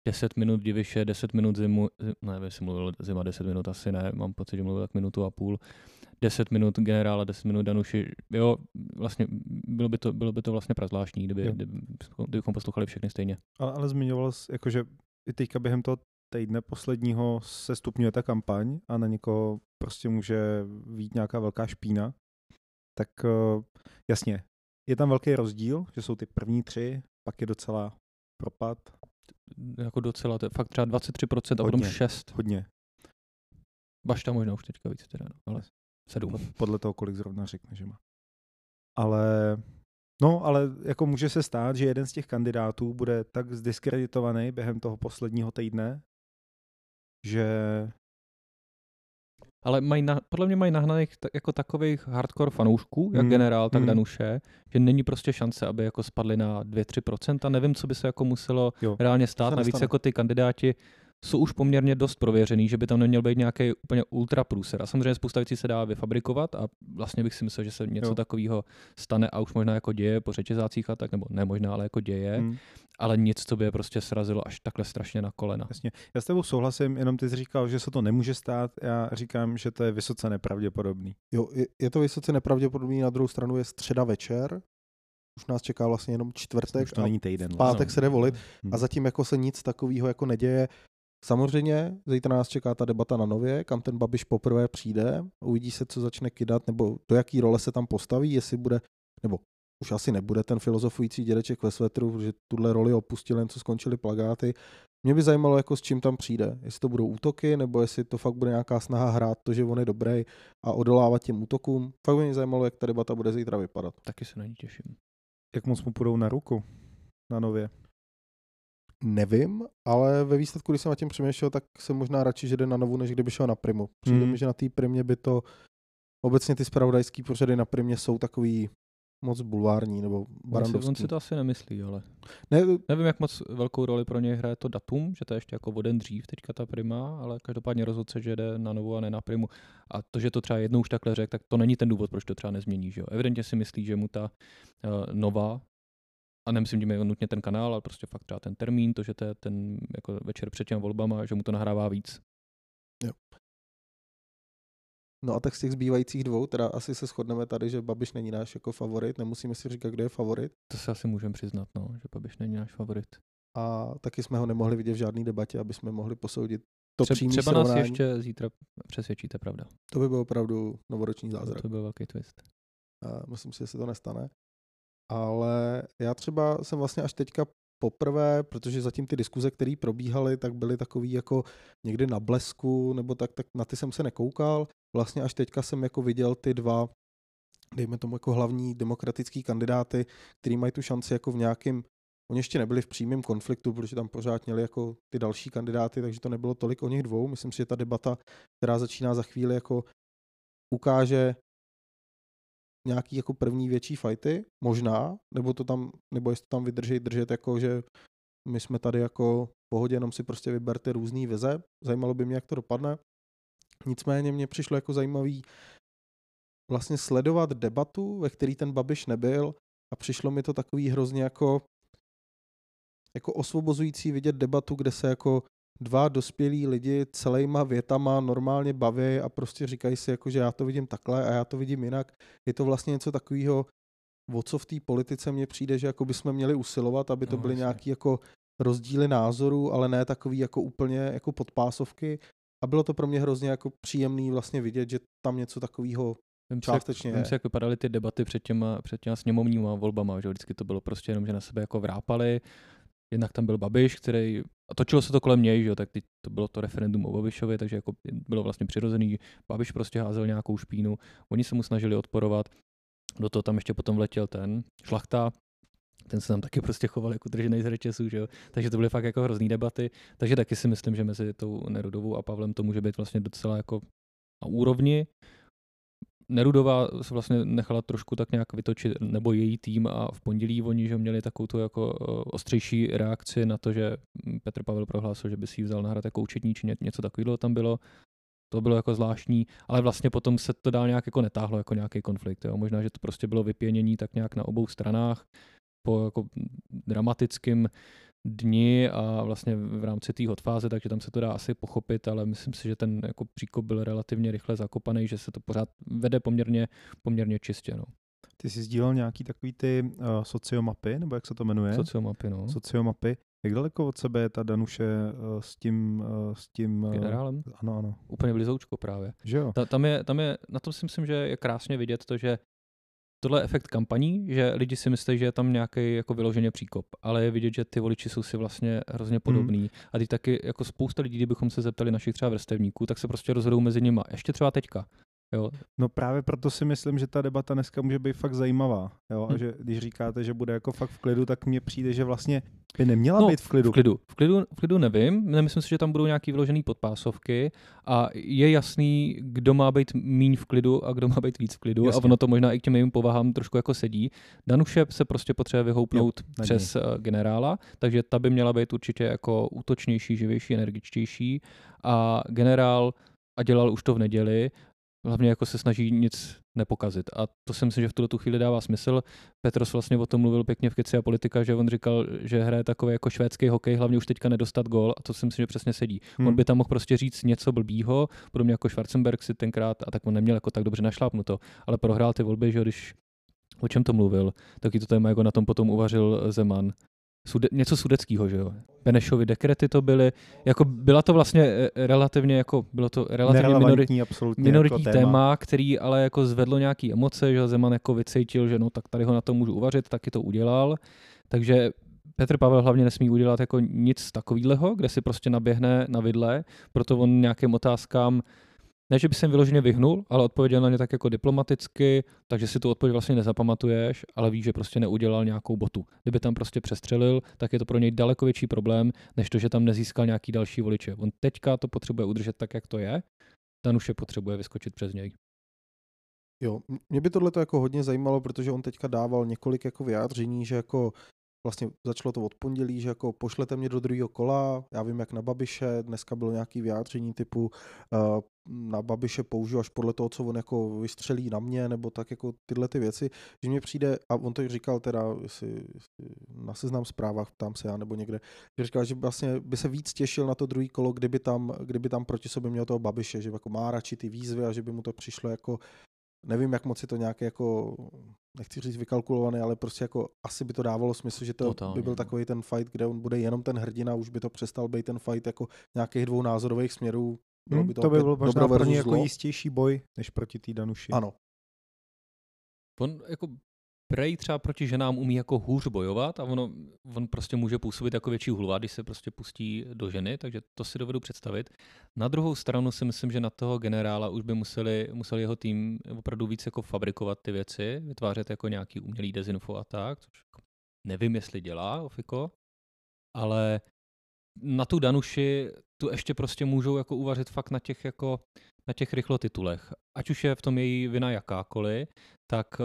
B: 10 minut Diviše, 10 minut zimu, zi- ne, jestli mluvil zima 10 minut, asi ne, mám pocit, že mluvil tak minutu a půl, 10 minut generála, 10 minut Danuši, jo, vlastně bylo by to, bylo by to vlastně prazvláštní, kdyby,
C: Jo.
B: kdyby, kdybychom poslouchali všechny stejně.
C: Ale, ale zmiňoval jsi, jakože i teďka během toho týdne posledního se stupňuje ta kampaň a na někoho prostě může vít nějaká velká špína. Tak uh, jasně, je tam velký rozdíl, že jsou ty první tři, pak je docela propad,
B: Jako docela, to je fakt třeba 23% a potom
C: Hodně.
B: 6.
C: hodně,
B: Bašta možná už teďka víc teda, no, ale 7.
C: pod- podle toho, kolik zrovna řekne, že má. Ale No, ale jako může se stát, že jeden z těch kandidátů bude tak zdiskreditovaný během toho posledního týdne, že
B: Ale mají na, podle mě mají nahnaných ta, jako takových hardcore fanoušků, jak
C: Mm,
B: generál, tak
C: mm.
B: Danuše, že není prostě šance, aby jako spadly na 2-3%. Nevím, co by se jako muselo
C: Jo.
B: reálně stát. Navíc jako ty kandidáti jsou už poměrně dost prověřený, že by tam neměl být nějaký úplně ultra průser. A samozřejmě spousta věcí se dá vyfabrikovat a vlastně bych si myslel, že se něco
C: Jo.
B: takového stane a už možná jako děje po řetězácích a tak, nebo ne možná, ale jako děje,
C: hm,
B: ale nic, co by je prostě srazilo až takhle strašně na kolena.
C: jasně. Já s tebou souhlasím, jenom ty jsi říkal, že se to nemůže stát, já říkám, že to je vysoce nepravděpodobný.
A: Jo, je, je to vysoce nepravděpodobný, na druhou stranu je středa večer, už nás čeká vlastně jenom čtvrtek
C: Už to
A: a
C: není týden.
A: v pátek se jde volit
C: Hm.
A: a zatím jako se nic takového jako neděje. Samozřejmě, zítra nás čeká ta debata na nově, kam ten Babiš poprvé přijde, uvidí se, co začne kydat, nebo do jaký role se tam postaví, jestli bude, nebo už asi nebude ten filozofující dědeček ve svetru, protože tuhle roli opustil jen co skončily plagáty. Mě by zajímalo, jako s čím tam přijde. Jestli to budou útoky, nebo jestli to fakt bude nějaká snaha hrát to, že on je dobrý a odolávat těm útokům. Fakt by mě zajímalo, jak ta debata bude zítra vypadat.
B: Taky se na ní těším.
C: Jak moc mu půjdou na ruku na nově?
A: Nevím, ale ve výsledku, když jsem nad tím přemýšlel, tak jsem možná radši, že jde na novu, než kdyby šel na primu. Přijde
C: Hmm.
A: mi, že na té primě by to, obecně ty spravodajský pořady na primě jsou takový moc bulvární nebo
B: On si,
A: barandovský.
B: on si to asi nemyslí, ale
A: Ne,
B: nevím, jak moc velkou roli pro něj hraje to datum, že to je ještě jako o den dřív teďka ta prima, ale každopádně rozhodl se, že jde na novou a ne na primu. A to, že to třeba jednou už takhle řekl, tak to není ten důvod, proč to třeba nezmění. Že jo? Evidentně si myslí, že mu ta uh, nová a nemyslím tím jako nutně ten kanál, ale prostě fakt třeba ten termín, to, že to je ten jako večer před těmi volbama, že mu to nahrává víc.
A: No a tak z těch zbývajících dvou, teda asi se shodneme tady, že Babiš není náš jako favorit, nemusíme si říkat, kdo je favorit.
B: To se asi můžeme přiznat, no, že Babiš není náš favorit.
A: A taky jsme ho nemohli vidět v žádné debatě, aby jsme mohli posoudit to
B: Tře-
A: přímý
B: třeba nás
A: srovnání.
B: ještě zítra přesvědčíte, pravda.
A: To by byl opravdu novoroční zázrak.
B: To byl velký twist.
A: A myslím si, že se to nestane. Ale já třeba jsem vlastně až teďka poprvé, protože zatím ty diskuze, které probíhaly, tak byly takový jako někdy na blesku, nebo tak, tak na ty jsem se nekoukal. Vlastně až teďka jsem jako viděl ty dva, dejme tomu jako hlavní demokratický kandidáty, který mají tu šanci jako v nějakém Oni ještě nebyli v přímém konfliktu, protože tam pořád měli jako ty další kandidáty, takže to nebylo tolik o nich dvou. Myslím si, že ta debata, která začíná za chvíli, jako ukáže nějaký jako první větší fighty, možná, nebo to tam, nebo jestli to tam vydrží držet jako, že my jsme tady jako v pohodě, jenom si prostě vyberte různý vize. Zajímalo by mě, jak to dopadne. Nicméně mě přišlo jako zajímavý vlastně sledovat debatu, ve který ten Babiš nebyl a přišlo mi to takový hrozně jako jako osvobozující vidět debatu, kde se jako dva dospělí lidi celýma větama normálně baví a prostě říkají si, jako, že já to vidím takhle a já to vidím jinak. Je to vlastně něco takového, o co v té politice mně přijde, že jako bychom měli usilovat, aby to
B: No,
A: byly nějaké jako rozdíly názorů, ale ne takový jako úplně jako podpásovky. A bylo to pro mě hrozně jako příjemný vlastně vidět, že tam něco takového
B: Vím si,
A: částečně
B: jak, vím si, jak vypadaly ty debaty před těma, před těma sněmovníma volbama, že vždycky to bylo prostě jenom, že na sebe jako vrápali. Jednak tam byl Babiš, který, a točilo se to kolem něj, že jo, tak teď to bylo to referendum o Babišovi, takže jako bylo vlastně přirozený, Babiš prostě házel nějakou špínu, oni se mu snažili odporovat, do toho tam ještě potom vletěl ten šlachta, ten se tam taky prostě choval jako držený z řečesů, že jo? takže to byly fakt jako hrozný debaty, takže taky si myslím, že mezi tou Nerudovou a Pavlem to může být vlastně docela jako na úrovni, Nerudová se vlastně nechala trošku tak nějak vytočit, nebo její tým a v pondělí oni, že měli takovou tu jako eh, ostřejší reakci na to, že Petr Pavel prohlásil, že by si ji vzal nahrát jako účetní, či ně- něco takového tam bylo. To bylo jako zvláštní, ale vlastně potom se to dál nějak jako netáhlo jako nějaký konflikt. Jo. Možná, že to prostě bylo vypěnění tak nějak na obou stranách po jako dramatickým dni a vlastně v rámci té fáze, takže tam se to dá asi pochopit, ale myslím si, že ten jako příkop byl relativně rychle zakopaný, že se to pořád vede poměrně, poměrně čistě. No.
C: Ty jsi sdílel nějaký takový ty uh, sociomapy, nebo jak se to jmenuje?
B: Sociomapy, no.
C: Sociomapy. Jak daleko od sebe je ta Danuše uh, s tím, uh, s tím uh,
B: Generálem?
C: Ano, ano.
B: Úplně blizoučko právě.
C: Že jo?
B: Ta, tam, je, tam je, na tom si myslím, že je krásně vidět to, že tohle je efekt kampaní, že lidi si myslí, že je tam nějaký jako vyloženě příkop, ale je vidět, že ty voliči jsou si vlastně hrozně podobný. Hmm. A teď taky jako spousta lidí, kdybychom se zeptali našich třeba vrstevníků, tak se prostě rozhodou mezi nimi. Ještě třeba teďka. Jo.
C: No právě proto si myslím, že ta debata dneska může být fakt zajímavá. Jo? A
B: Hm.
C: že když říkáte, že bude jako fakt v klidu, tak mně přijde, že vlastně by neměla
B: No,
C: být v klidu.
B: V klidu. V klidu, v klidu nevím, nemyslím si, že tam budou nějaký vyložený podpásovky a je jasný, kdo má být míň v klidu a kdo má být víc v klidu
C: Jasně.
B: a ono to možná i k těm jejím povahám trošku jako sedí. Danuše se prostě potřebuje vyhoupnout
C: Jo,
B: přes eh, generála, takže ta by měla být určitě jako útočnější, živější, energičtější a generál a dělal už to v neděli, hlavně jako se snaží nic nepokazit. A to si myslím, že v tuto tu chvíli dává smysl. Petros vlastně o tom mluvil pěkně v Keci a politika, že on říkal, že hraje takový jako švédský hokej, hlavně už teďka nedostat gol a to si myslím, že přesně sedí. Hmm. On by tam mohl prostě říct něco blbýho, podobně jako Schwarzenberg si tenkrát, a tak on neměl jako tak dobře našlápnuto, ale prohrál ty volby, že když o čem to mluvil, taky to téma, jako na tom potom uvařil Zeman. Sude, něco sudeckého, že jo. Benešovi dekrety to byly, jako byla to vlastně eh, relativně, jako bylo to relativně minori, minoritní
C: jako
B: téma, který ale jako zvedlo nějaký emoce, že Zeman jako vycejtil, že no tak tady ho na to můžu uvařit, taky to udělal. Takže Petr Pavel hlavně nesmí udělat jako nic takového, kde si prostě naběhne na vidle, proto on nějakým otázkám ne, že by se jim vyloženě vyhnul, ale odpověděl na ně tak jako diplomaticky, takže si tu odpověď vlastně nezapamatuješ, ale víš, že prostě neudělal nějakou botu. Kdyby tam prostě přestřelil, tak je to pro něj daleko větší problém, než to, že tam nezískal nějaký další voliče. On teďka to potřebuje udržet tak, jak to je, Danuše potřebuje vyskočit přes něj.
A: Jo, mě by tohle jako hodně zajímalo, protože on teďka dával několik jako vyjádření, že jako vlastně začalo to od pondělí, že jako pošlete mě do druhého kola, já vím jak na Babiše, dneska bylo nějaký vyjádření typu uh, na Babiše použiju až podle toho, co on jako vystřelí na mě, nebo tak jako tyhle ty věci, že mě přijde, a on to říkal teda, jestli, jestli na seznam zprávách, ptám se já nebo někde, že říkal, že vlastně by se víc těšil na to druhý kolo, kdyby tam, kdyby tam proti sobě měl toho Babiše, že jako má radši ty výzvy a že by mu to přišlo jako nevím, jak moc je to nějaké jako, nechci říct vykalkulované, ale prostě jako asi by to dávalo smysl, že to Totálně. by byl no. takový ten fight, kde on bude jenom ten hrdina, už by to přestal být ten fight jako nějakých dvou názorových směrů.
C: Bylo hmm, by to, to by byl možná pro ně jako jistější boj, než proti té Danuši.
A: Ano.
B: On jako Prej třeba proti ženám umí jako hůř bojovat a ono, on prostě může působit jako větší hulva, když se prostě pustí do ženy, takže to si dovedu představit. Na druhou stranu si myslím, že na toho generála už by museli, museli jeho tým opravdu víc jako fabrikovat ty věci, vytvářet jako nějaký umělý dezinfo a tak, což jako nevím, jestli dělá Ofiko, ale na tu Danuši tu ještě prostě můžou jako uvařit fakt na těch jako na těch rychlotitulech. Ať už je v tom její vina jakákoliv, tak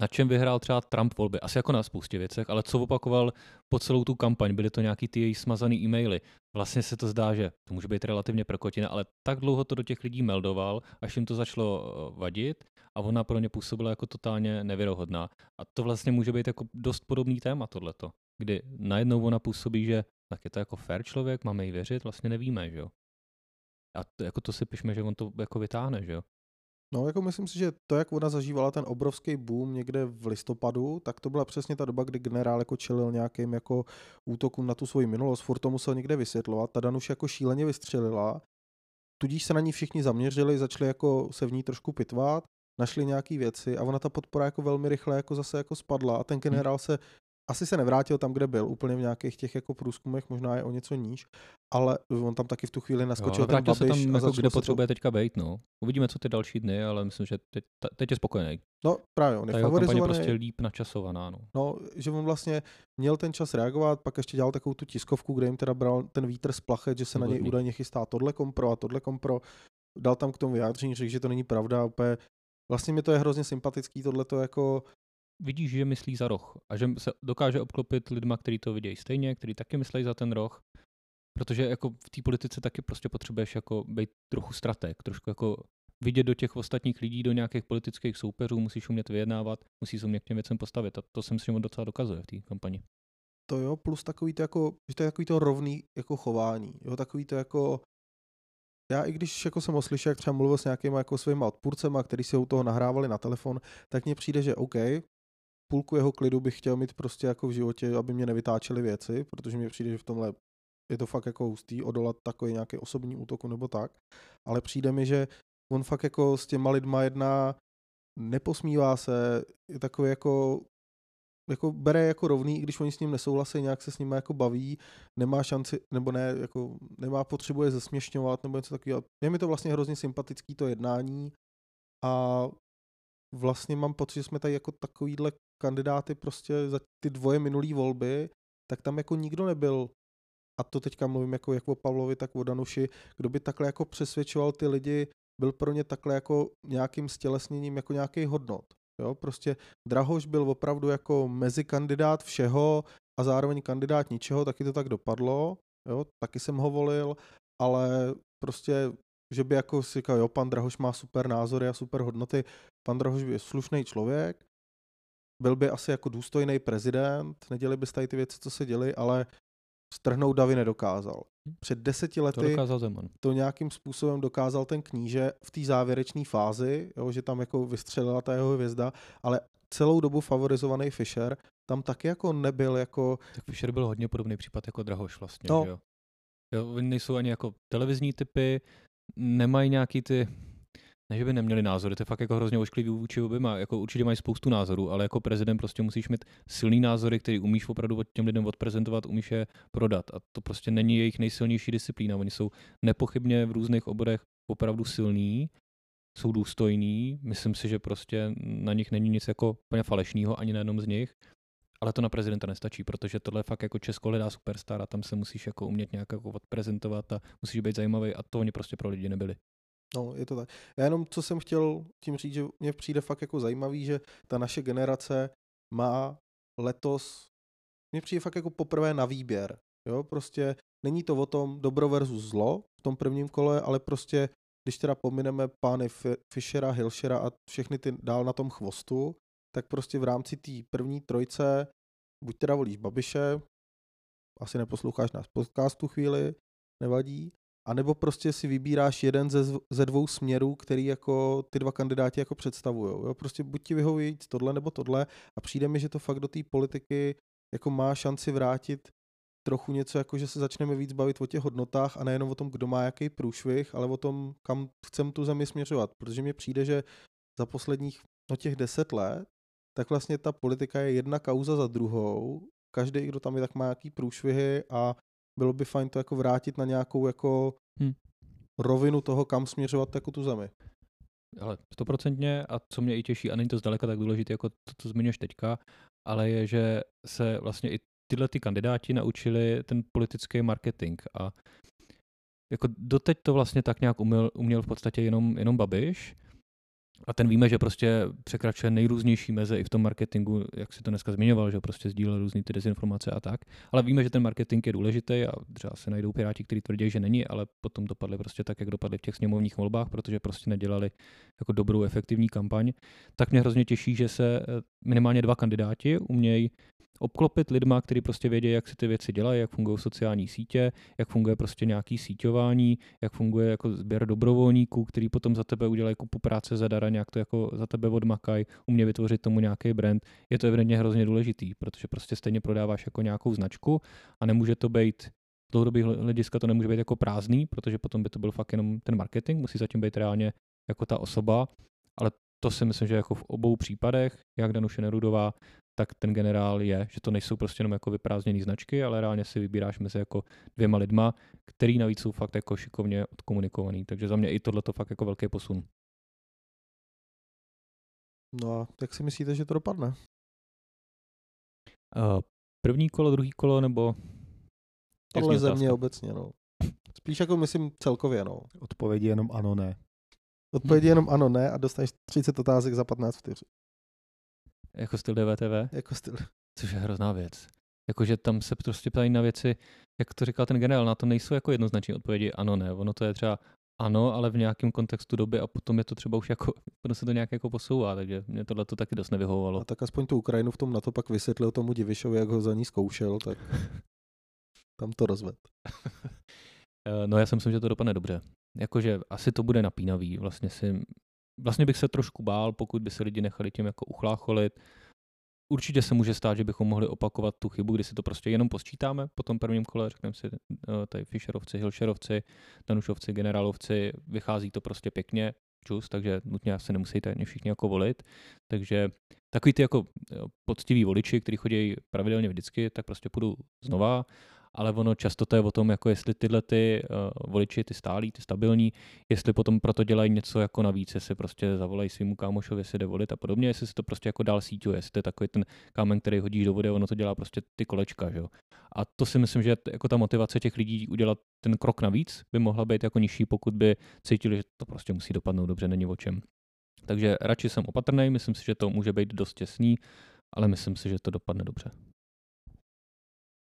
B: na čem vyhrál třeba Trump volby, asi jako na spoustě věcech, ale co opakoval po celou tu kampaň, byly to nějaký ty její smazaný e-maily. Vlastně se to zdá, že to může být relativně prkotina, ale tak dlouho to do těch lidí meldoval, až jim to začalo eh, vadit a ona pro ně působila jako totálně nevěrohodná. A to vlastně může být jako dost podobný téma tohleto, kdy najednou ona působí, že tak je to jako fair člověk, máme jí věřit, vlastně nevíme, že jo. A to, jako to si pišme, že on to jako vytáhne, že jo.
A: No, jako myslím si, že to, jak ona zažívala ten obrovský boom někde v listopadu, tak to byla přesně ta doba, kdy generál jako čelil nějakým jako útokům na tu svoji minulost, furt to musel někde vysvětlovat, ta Danuš jako šíleně vystřelila, tudíž se na ní všichni zaměřili, začali jako se v ní trošku pitvat, našli nějaké věci a ona ta podpora jako velmi rychle jako zase jako spadla a ten hm. generál se asi se nevrátil tam, kde byl, úplně v nějakých těch jako průzkumech, možná je o něco níž, ale on tam taky v tu chvíli naskočil jo, ten
B: Babiš se tam, jako kde potřebuje to... teďka být, no. Uvidíme, co ty další dny, ale myslím, že teď, teď je spokojený.
A: No právě, on je
B: Ta
A: favorizovaný.
B: je prostě líp načasovaná, no.
A: No, že on vlastně měl ten čas reagovat, pak ještě dělal takovou tu tiskovku, kde jim teda bral ten vítr z plachet, že se Výborný. na něj údajně chystá tohle kompro a tohle kompro. Dal tam k tomu vyjádření, řekl, že to není pravda, úplně Vlastně mi to je hrozně sympatický, tohle to jako
B: vidíš, že myslí za roh a že se dokáže obklopit lidma, kteří to vidějí stejně, kteří taky myslí za ten roh, protože jako v té politice taky prostě potřebuješ jako být trochu strateg, trošku jako vidět do těch ostatních lidí, do nějakých politických soupeřů, musíš umět vyjednávat, musíš umět k těm věcem postavit a to si myslím, že on docela dokazuje v té kampani.
A: To jo, plus takový to jako, že to je takový to rovný jako chování, jo, takový to jako já i když jako jsem oslyšel, jak třeba mluvil s nějakýma jako svýma odpůrcema, který si u toho nahrávali na telefon, tak mně přijde, že OK, půlku jeho klidu bych chtěl mít prostě jako v životě, aby mě nevytáčely věci, protože mi přijde, že v tomhle je to fakt jako hustý odolat takový nějaký osobní útoku nebo tak, ale přijde mi, že on fakt jako s těma lidma jedná, neposmívá se, je takový jako jako bere jako rovný, i když oni s ním nesouhlasí, nějak se s ním jako baví, nemá šanci, nebo ne, jako nemá potřebu je zesměšňovat nebo něco takového. Je mi to vlastně hrozně sympatický to jednání a vlastně mám pocit, že jsme tady jako takovýhle kandidáty prostě za ty dvoje minulý volby, tak tam jako nikdo nebyl. A to teďka mluvím jako jak o Pavlovi, tak o Danuši, kdo by takhle jako přesvědčoval ty lidi, byl pro ně takhle jako nějakým stělesněním jako nějaký hodnot. Jo, prostě Drahoš byl opravdu jako mezikandidát všeho a zároveň kandidát ničeho, taky to tak dopadlo, jo, taky jsem ho volil, ale prostě, že by jako si říkal, jo, pan Drahoš má super názory a super hodnoty, pan Drahoš je slušný člověk, byl by asi jako důstojný prezident, neděli by tady ty věci, co se děli, ale strhnout davy nedokázal. Hm. Před deseti lety to,
B: dokázal Zeman.
A: to nějakým způsobem dokázal ten kníže v té závěrečné fázi, jo, že tam jako vystřelila ta jeho hvězda, ale celou dobu favorizovaný Fischer tam taky jako nebyl jako...
B: Tak Fischer byl hodně podobný případ jako Drahoš vlastně, no. že jo? jo? Oni nejsou ani jako televizní typy, nemají nějaký ty ne, že by neměli názory, to je fakt jako hrozně ošklivý vůči oběma. Jako určitě mají spoustu názorů, ale jako prezident prostě musíš mít silný názory, který umíš opravdu těm lidem odprezentovat, umíš je prodat. A to prostě není jejich nejsilnější disciplína. Oni jsou nepochybně v různých oborech opravdu silní, jsou důstojní. Myslím si, že prostě na nich není nic jako úplně falešného ani na jednom z nich. Ale to na prezidenta nestačí, protože tohle je fakt jako Česko hledá superstar a tam se musíš jako umět nějak jako odprezentovat a musíš být zajímavý a to oni prostě pro lidi nebyli.
A: No, je to tak. Já jenom, co jsem chtěl tím říct, že mně přijde fakt jako zajímavý, že ta naše generace má letos, mně přijde fakt jako poprvé na výběr. Jo, prostě není to o tom dobro versus zlo v tom prvním kole, ale prostě, když teda pomineme pány Fischera, Hilšera a všechny ty dál na tom chvostu, tak prostě v rámci té první trojce buď teda volíš Babiše, asi neposloucháš nás podcastu chvíli, nevadí, a nebo prostě si vybíráš jeden ze, ze dvou směrů, který jako ty dva kandidáti jako představují. Prostě buď ti vyhoví tohle nebo tohle a přijde mi, že to fakt do té politiky jako má šanci vrátit trochu něco, jako že se začneme víc bavit o těch hodnotách a nejenom o tom, kdo má jaký průšvih, ale o tom, kam chcem tu zemi směřovat. Protože mi přijde, že za posledních no těch deset let, tak vlastně ta politika je jedna kauza za druhou. Každý, kdo tam je, tak má nějaký průšvihy a bylo by fajn to jako vrátit na nějakou jako hmm. rovinu toho, kam směřovat jako tu zemi.
B: Ale stoprocentně a co mě i těší, a není to zdaleka tak důležité, jako to, co zmiňuješ teďka, ale je, že se vlastně i tyhle ty kandidáti naučili ten politický marketing a jako doteď to vlastně tak nějak uměl, uměl v podstatě jenom, jenom Babiš a ten víme, že prostě překračuje nejrůznější meze i v tom marketingu, jak si to dneska zmiňoval, že prostě sdílel různé ty dezinformace a tak. Ale víme, že ten marketing je důležitý a třeba se najdou piráti, kteří tvrdí, že není, ale potom dopadli prostě tak, jak dopadli v těch sněmovních volbách, protože prostě nedělali jako dobrou efektivní kampaň. Tak mě hrozně těší, že se eh, minimálně dva kandidáti umějí obklopit lidma, kteří prostě vědí, jak se ty věci dělají, jak fungují sociální sítě, jak funguje prostě nějaký síťování, jak funguje jako sběr dobrovolníků, který potom za tebe udělají kupu práce zadara, nějak to jako za tebe odmakají, umě vytvořit tomu nějaký brand. Je to evidentně hrozně důležitý, protože prostě stejně prodáváš jako nějakou značku a nemůže to být dlouhodobý hlediska to nemůže být jako prázdný, protože potom by to byl fakt jenom ten marketing, musí zatím být reálně jako ta osoba, ale to si myslím, že jako v obou případech, jak Danuše Nerudová, tak ten generál je, že to nejsou prostě jenom jako vyprázdněné značky, ale reálně si vybíráš mezi jako dvěma lidma, který navíc jsou fakt jako šikovně odkomunikovaný. Takže za mě i tohle to fakt jako velký posun.
A: No a jak si myslíte, že to dopadne?
B: Uh, první kolo, druhý kolo, nebo...
A: Tohle země obecně, no. Spíš jako myslím celkově, no.
C: Odpovědi jenom ano, ne.
A: Odpovědi jenom ano, ne a dostaneš 30 otázek za 15 vteřin.
B: Jako styl DVTV?
A: Jako styl.
B: Což je hrozná věc. Jakože tam se prostě ptají na věci, jak to říkal ten generál, na to nejsou jako jednoznačné odpovědi ano, ne. Ono to je třeba ano, ale v nějakém kontextu doby a potom je to třeba už jako, potom se to nějak jako posouvá, takže mě tohle to taky dost nevyhovovalo.
A: A tak aspoň tu Ukrajinu v tom na to pak vysvětlil tomu Divišovi, jak ho za ní zkoušel, tak tam to rozved.
B: Eh, no já si myslím, že to dopadne dobře. Jakože asi to bude napínavý. Vlastně si, vlastně bych se trošku bál, pokud by se lidi nechali tím jako uchlácholit. Určitě se může stát, že bychom mohli opakovat tu chybu, kdy si to prostě jenom posčítáme po tom prvním kole, řekneme si eh, tady Fischerovci, Hilšerovci, Danušovci, Generálovci, vychází to prostě pěkně, čus, takže nutně asi nemusíte všichni jako volit. Takže takový ty jako eh, poctiví voliči, kteří chodí pravidelně vždycky, tak prostě půjdu znova ale ono často to je o tom, jako jestli tyhle ty uh, voliči, ty stálí, ty stabilní, jestli potom proto dělají něco jako navíc, jestli prostě zavolají svýmu kámošovi, jestli jde volit a podobně, jestli se to prostě jako dál síťuje, jestli to je takový ten kámen, který hodíš do vody, ono to dělá prostě ty kolečka, že jo. A to si myslím, že jako ta motivace těch lidí udělat ten krok navíc by mohla být jako nižší, pokud by cítili, že to prostě musí dopadnout dobře, není o čem. Takže radši jsem opatrný, myslím si, že to může být dost těsný, ale myslím si, že to dopadne dobře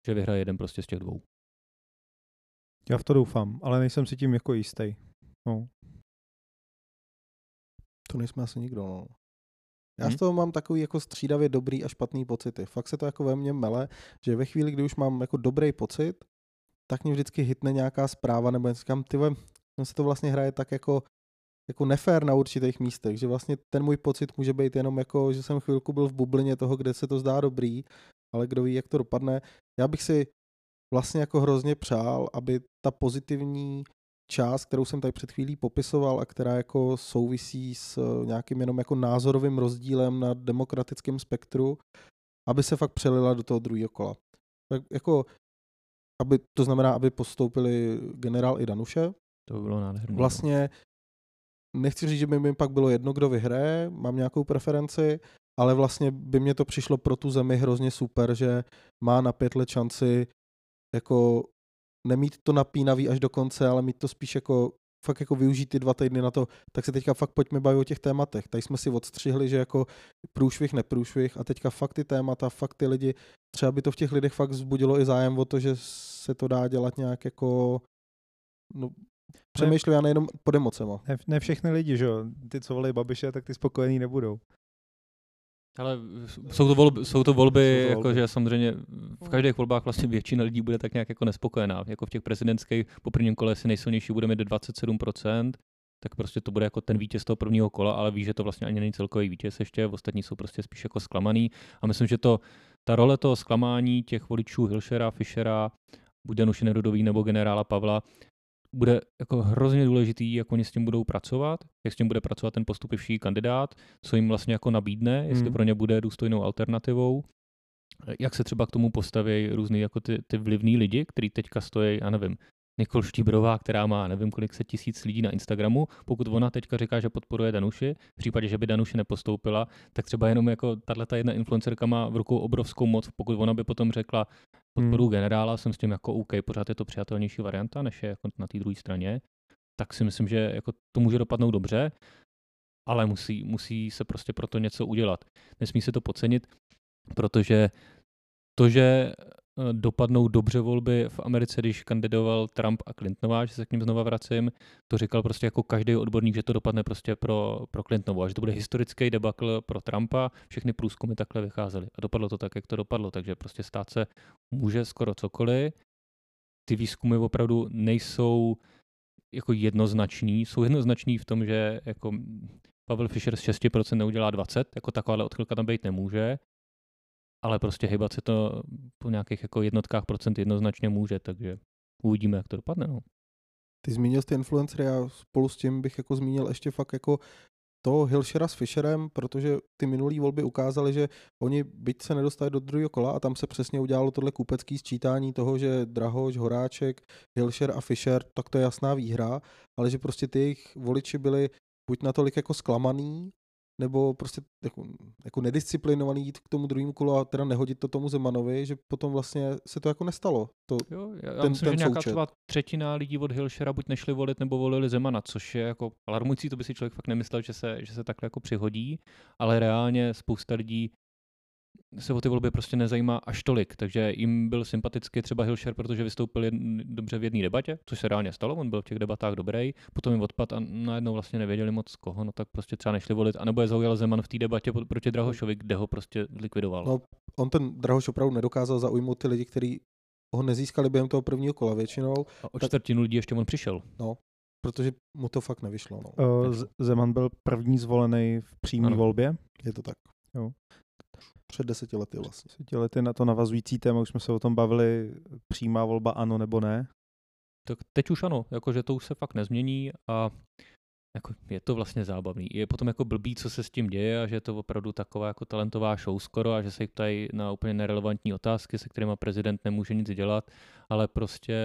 B: že vyhraje jeden prostě z těch dvou.
C: Já v to doufám, ale nejsem si tím jako jistý. No.
A: To nejsme asi nikdo, no. Já hmm. z toho mám takový jako střídavě dobrý a špatný pocity. Fakt se to jako ve mně mele, že ve chvíli, kdy už mám jako dobrý pocit, tak mě vždycky hitne nějaká zpráva, nebo říkám, ty no se to vlastně hraje tak jako, jako nefér na určitých místech, že vlastně ten můj pocit může být jenom jako, že jsem chvilku byl v bublině toho, kde se to zdá dobrý ale kdo ví, jak to dopadne. Já bych si vlastně jako hrozně přál, aby ta pozitivní část, kterou jsem tady před chvílí popisoval a která jako souvisí s nějakým jenom jako názorovým rozdílem na demokratickém spektru, aby se fakt přelila do toho druhého kola. Tak jako, aby, to znamená, aby postoupili generál i Danuše.
B: To by bylo nádherné.
A: Vlastně nechci říct, že by mi pak bylo jedno, kdo vyhraje, mám nějakou preferenci, ale vlastně by mě to přišlo pro tu zemi hrozně super, že má na pět let šanci jako nemít to napínavý až do konce, ale mít to spíš jako fakt jako využít ty dva týdny na to, tak se teďka fakt pojďme bavit o těch tématech. Tady jsme si odstřihli, že jako průšvih, neprůšvih a teďka fakt ty témata, fakt ty lidi, třeba by to v těch lidech fakt vzbudilo i zájem o to, že se to dá dělat nějak jako no, přemýšlím já nejenom pod emocema.
C: Ne, ne všechny lidi, že jo, ty, co volí Babiše, tak ty spokojení nebudou.
B: Ale jsou to volby, jsou to volby,
C: Jsou to volby.
B: jakože samozřejmě v každých volbách vlastně většina lidí bude tak nějak jako nespokojená. Jako v těch prezidentských po prvním kole si nejsilnější bude mít 27%, tak prostě to bude jako ten vítěz toho prvního kola, ale ví, že to vlastně ani není celkový vítěz ještě, ostatní jsou prostě spíš jako zklamaný. A myslím, že to, ta role toho zklamání těch voličů Hilšera, Fischera, buď Danuše Nerudový nebo generála Pavla, bude jako hrozně důležitý, jak oni s tím budou pracovat, jak s tím bude pracovat ten postupivší kandidát, co jim vlastně jako nabídne, jestli
C: Hmm.
B: pro ně bude důstojnou alternativou, jak se třeba k tomu postaví různý jako ty, ty vlivní lidi, kteří teďka stojí, já nevím, Nikol Štíbrová, která má nevím kolik se tisíc lidí na Instagramu, pokud ona teďka říká, že podporuje Danuši, v případě, že by Danuši nepostoupila, tak třeba jenom jako tahle jedna influencerka má v rukou obrovskou moc, pokud ona by potom řekla podporu
C: Hmm.
B: generála, jsem s tím jako OK, pořád je to přijatelnější varianta, než je jako na té druhé straně, tak si myslím, že jako to může dopadnout dobře, ale musí, musí se prostě proto něco udělat. Nesmí se to podcenit, protože to, že dopadnou dobře volby v Americe, když kandidoval Trump a Clintonová, že se k ním znova vracím, to říkal prostě jako každý odborník, že to dopadne prostě pro, pro Clintonovou a že to bude historický debakl pro Trumpa, všechny průzkumy takhle vycházely a dopadlo to tak, jak to dopadlo, takže prostě stát se může skoro cokoliv. Ty výzkumy opravdu nejsou jako jednoznační, jsou jednoznační v tom, že jako Pavel Fischer z 6% neudělá 20, jako taková odchylka tam být nemůže, ale prostě hybat se to po nějakých jako jednotkách procent jednoznačně může, takže uvidíme, jak to dopadne. No.
A: Ty zmínil ty influencery a spolu s tím bych jako zmínil ještě fakt jako toho Hilšera s Fischerem, protože ty minulý volby ukázaly, že oni byť se nedostali do druhého kola a tam se přesně udělalo tohle kupecký sčítání toho, že Drahoš, Horáček, Hilšer a Fischer, tak to je jasná výhra, ale že prostě ty jejich voliči byli buď natolik jako zklamaný, nebo prostě jako, jako nedisciplinovaný jít k tomu druhému kolu a teda nehodit to tomu Zemanovi, že potom vlastně se to jako nestalo. To,
B: Jo, já, já
A: Ten-
B: myslím,
A: ten
B: že nějaká třeba třetina lidí od Hilšera buď nešli volit nebo volili Zemana, což je jako alarmující, to by si člověk fakt nemyslel, že se, že se takhle jako přihodí, ale reálně spousta lidí se o ty volby prostě nezajímá až tolik, takže jim byl sympatický třeba Hilšer, protože vystoupil jedn, dobře v jedné debatě, což se reálně stalo, on byl v těch debatách dobrý, potom jim odpad a najednou vlastně nevěděli moc koho, no tak prostě třeba nešli volit, anebo je zaujal Zeman v té debatě proti Drahošovi, kde ho prostě likvidoval.
A: No, on ten Drahoš opravdu nedokázal zaujmout ty lidi, kteří ho nezískali během toho prvního kola většinou,
B: a o
A: tak-
B: čtvrtinu lidí ještě on přišel.
A: protože mu to fakt nevyšlo. No.
C: Uh, Z- Zeman byl první zvolený v přímé volbě.
A: Je to tak.
C: Jo.
A: Před deseti lety vlastně.
C: Deseti lety na to navazující téma, už jsme se o tom bavili, přímá volba ano nebo ne.
B: Tak teď už ano, jakože to už se fakt nezmění a jako je to vlastně zábavný. Je potom jako blbý, co se s tím děje a že je to opravdu taková jako talentová show skoro a že se jich ptají na úplně nerelevantní otázky, se kterými prezident nemůže nic dělat, ale prostě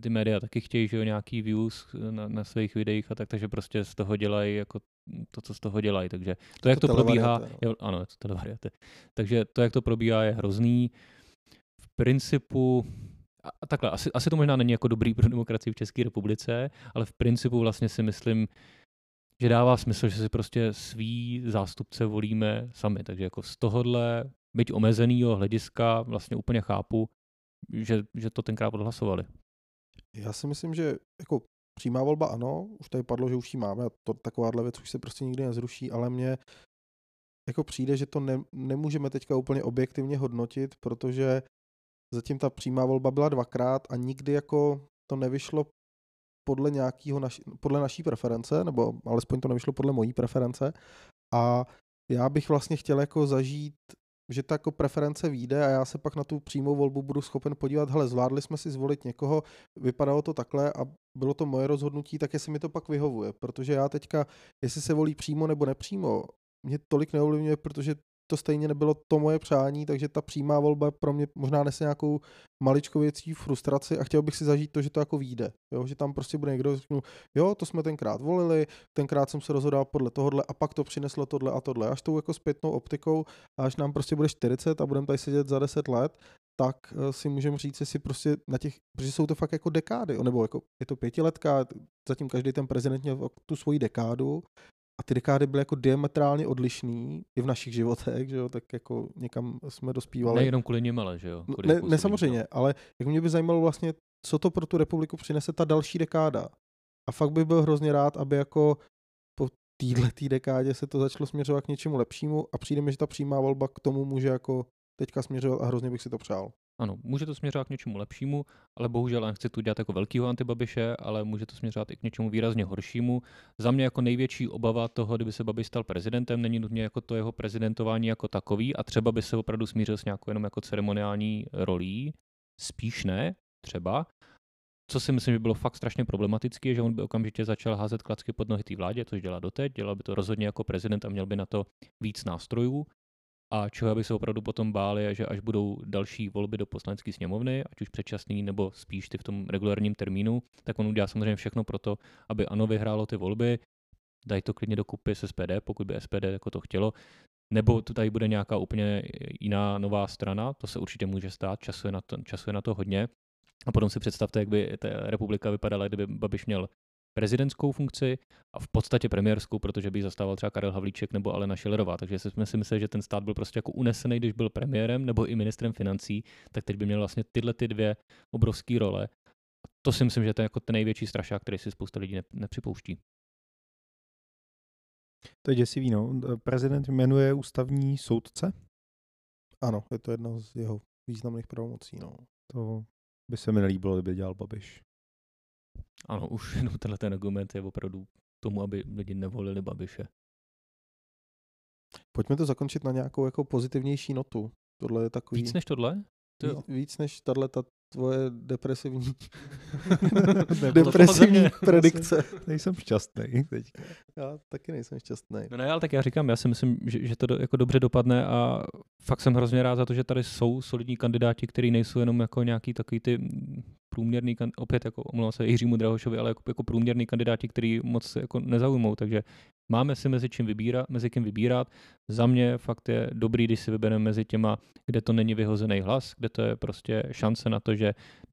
B: ty média taky chtějí, že jo, nějaký views na, na svých videích a tak, takže prostě z toho dělají jako to, co z toho dělají, takže to, jak
A: to
B: to, probíhá,
A: no.
B: jo, ano, je to televariáty. takže to, jak to probíhá, je hrozný. V principu, a takhle, asi, asi to možná není jako dobrý pro demokracii v České republice, ale v principu vlastně si myslím, že dává smysl, že si prostě svý zástupce volíme sami. Takže jako z tohohle, byť omezenýho hlediska, vlastně úplně chápu, že, že to tenkrát odhlasovali.
A: Já si myslím, že jako přímá volba ano, už tady padlo, že už ji máme a to, takováhle věc už se prostě nikdy nezruší, ale mně jako přijde, že to ne, nemůžeme teďka úplně objektivně hodnotit, protože zatím ta přímá volba byla dvakrát a nikdy jako to nevyšlo podle nějakého naši, podle naší preference, nebo alespoň to nevyšlo podle mojí preference. A já bych vlastně chtěl jako zažít že ta jako preference vyjde a já se pak na tu přímou volbu budu schopen podívat, hele, zvládli jsme si zvolit někoho, vypadalo to takhle a bylo to moje rozhodnutí, tak jestli mi to pak vyhovuje, protože já teďka, jestli se volí přímo nebo nepřímo, mě tolik neovlivňuje, protože to stejně nebylo to moje přání, takže ta přímá volba pro mě možná nese nějakou maličkověcí frustraci a chtěl bych si zažít to, že to jako vyjde. Jo? Že tam prostě bude někdo, řeknu, jo, to jsme tenkrát volili, tenkrát jsem se rozhodal podle tohohle a pak to přineslo tohle a tohle. Až tou jako zpětnou optikou až nám prostě bude 40 a budeme tady sedět za 10 let, tak eh, si můžeme říct, jestli prostě na těch, protože jsou to fakt jako dekády, nebo jako je to pětiletka, zatím každý ten prezident měl tu svoji dekádu a ty dekády byly jako diametrálně odlišný i v našich životech, že jo, tak jako někam jsme dospívali.
B: Nejenom kvůli něm, ale že jo.
A: No, ne, ne samozřejmě, ale jak mě by zajímalo vlastně, co to pro tu republiku přinese ta další dekáda. A fakt bych byl hrozně rád, aby jako po této dekádě se to začalo směřovat k něčemu lepšímu a přijde mi, že ta přímá volba k tomu může jako teďka směřovat a hrozně bych si to přál.
B: Ano, může to směřovat k něčemu lepšímu, ale bohužel nechci tu dělat jako velkýho antibabiše, ale může to směřovat i k něčemu výrazně horšímu. Za mě jako největší obava toho, kdyby se Babiš stal prezidentem, není nutně jako to jeho prezidentování jako takový a třeba by se opravdu smířil s nějakou jenom jako ceremoniální rolí, spíš ne, třeba, co si myslím, že bylo fakt strašně problematické, je, že on by okamžitě začal házet klacky pod nohy té vládě, což dělá doteď, dělal by to rozhodně jako prezident a měl by na to víc nástrojů. A čeho by se opravdu potom báli, je, že až budou další volby do poslanecké sněmovny, ať už předčasný nebo spíš ty v tom regulárním termínu, tak on udělá samozřejmě všechno pro to, aby ANO vyhrálo ty volby, dají to klidně do kupy s SPD, pokud by SPD jako to chtělo, nebo tu tady bude nějaká úplně jiná nová strana, to se určitě může stát, časuje na to, časuje na to hodně. A potom si představte, jak by ta republika vypadala, kdyby Babiš měl prezidentskou funkci a v podstatě premiérskou, protože by zastával třeba Karel Havlíček nebo Alena Šilerová. Takže jsme si mysleli, že ten stát byl prostě jako unesený, když byl premiérem nebo i ministrem financí, tak teď by měl vlastně tyhle ty dvě obrovské role. A to si myslím, že to je jako ten největší strašák, který si spousta lidí nepřipouští.
C: To je děsivý, no. Prezident jmenuje ústavní soudce?
A: Ano, je to jedna z jeho významných pravomocí, no.
C: To by se mi nelíbilo, kdyby dělal Babiš.
B: Ano, už jenom tenhle ten argument je opravdu tomu, aby lidi nevolili Babiše.
A: Pojďme to zakončit na nějakou jako pozitivnější notu. Tohle je takový...
B: Víc než tohle?
A: Víc, víc než tahle ta tvoje depresivní, depresivní predikce.
C: Nejsem šťastný teď.
A: Já taky nejsem šťastný.
B: No ne, ale tak já říkám, já si myslím, že, že to do, jako dobře dopadne a fakt jsem hrozně rád za to, že tady jsou solidní kandidáti, kteří nejsou jenom jako nějaký takový ty průměrný, opět jako omlouvám se Jiřímu Drahošovi, ale jako, jako průměrný kandidáti, který moc jako nezaujmou, takže máme si mezi, čím vybírat, mezi kým vybírat. Za mě fakt je dobrý, když si vybereme mezi těma, kde to není vyhozený hlas, kde to je prostě šance na to, že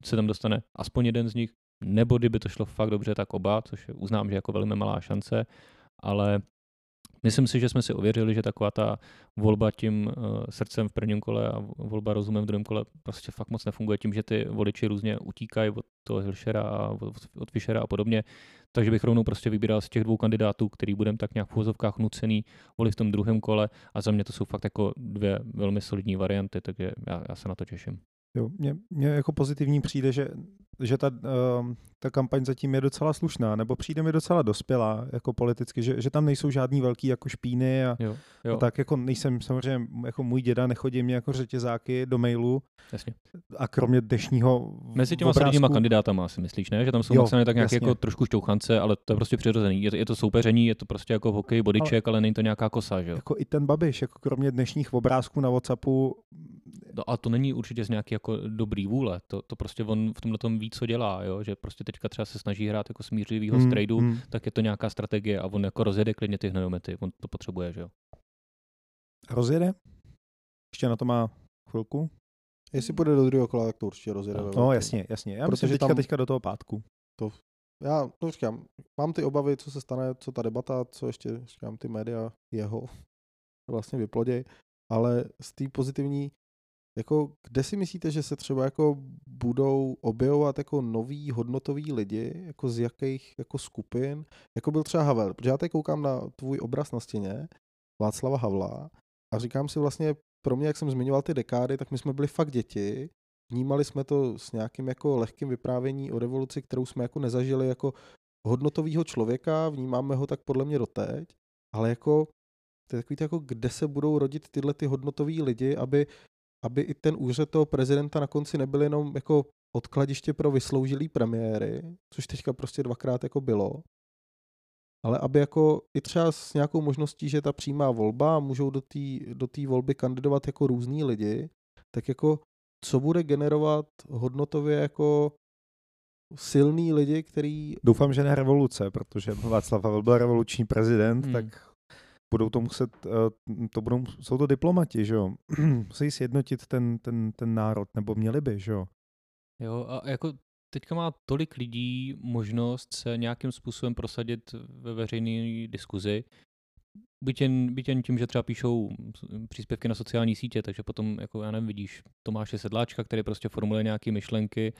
B: se tam dostane aspoň jeden z nich, nebo kdyby to šlo fakt dobře, tak oba, což uznám, že jako velmi malá šance, ale Myslím si, že jsme si ověřili, že taková ta volba tím uh, srdcem v prvním kole a volba rozumem v druhém kole prostě fakt moc nefunguje tím, že ty voliči různě utíkají od toho Hilšera a od, Fischera a podobně. Takže bych rovnou prostě vybíral z těch dvou kandidátů, který budeme tak nějak v úvozovkách nucený volit v tom druhém kole a za mě to jsou fakt jako dvě velmi solidní varianty, takže já, já se na to těším.
C: Jo, mě, mě jako pozitivní přijde, že, že ta, uh, ta kampaň zatím je docela slušná, nebo přijde mi docela dospělá jako politicky, že, že tam nejsou žádný velký jako špíny a,
B: jo, jo.
C: a tak jako nejsem samozřejmě, jako můj děda nechodí mě jako řetězáky do mailu
B: Jasně.
C: a kromě dnešního
B: Mezi těma solidníma kandidátama si myslíš, ne? Že tam jsou jo, tak nějak jako trošku šťouchance, ale to je prostě přirozený. Je to, je to soupeření, je to prostě jako hokej, bodyček, ale, ale není to nějaká kosa, že jo?
C: Jako i ten Babiš, jako kromě dnešních obrázků na Whatsappu
B: No a to není určitě z nějaký jako dobrý vůle. To, to prostě on v tomhle tom ví, co dělá, jo? že prostě teďka třeba se snaží hrát jako smířlivýho hmm, strajdu, hmm. tak je to nějaká strategie a on jako rozjede klidně ty hnojomety, on to potřebuje, že jo.
C: Rozjede? Ještě na to má chvilku?
A: Jestli půjde do druhého kola, tak to určitě rozjede.
C: No, no jasně, jasně. Já Protože myslím, teďka, tam, teďka do toho pátku.
A: To, já to říkám, mám ty obavy, co se stane, co ta debata, co ještě říkám, ty média jeho vlastně vyploděj, ale z té pozitivní jako, kde si myslíte, že se třeba jako budou objevovat jako noví hodnotoví lidi, jako z jakých jako skupin, jako byl třeba Havel, protože já teď koukám na tvůj obraz na stěně, Václava Havla, a říkám si vlastně, pro mě, jak jsem zmiňoval ty dekády, tak my jsme byli fakt děti, vnímali jsme to s nějakým jako lehkým vyprávění o revoluci, kterou jsme jako nezažili jako hodnotového člověka, vnímáme ho tak podle mě doteď, ale jako to je takový to jako, kde se budou rodit tyhle ty hodnotoví lidi, aby aby i ten úřad toho prezidenta na konci nebyl jenom jako odkladiště pro vysloužilý premiéry, což teďka prostě dvakrát jako bylo, ale aby jako i třeba s nějakou možností, že ta přímá volba, můžou do té do tý volby kandidovat jako různí lidi, tak jako co bude generovat hodnotově jako silný lidi, který...
C: Doufám, že ne revoluce, protože Václav Havel byl revoluční prezident, hmm. tak budou to muset, eh, to budou, jsou to diplomati, že jo, musí sjednotit ten, ten, ten národ, nebo měli by, že jo.
B: Jo, a jako teďka má tolik lidí možnost se nějakým způsobem prosadit ve veřejné diskuzi, byť jen, byť jen tím, že třeba píšou příspěvky na sociální sítě, takže potom, jako já nevím, vidíš Tomáše Sedláčka, který prostě formuluje nějaké myšlenky,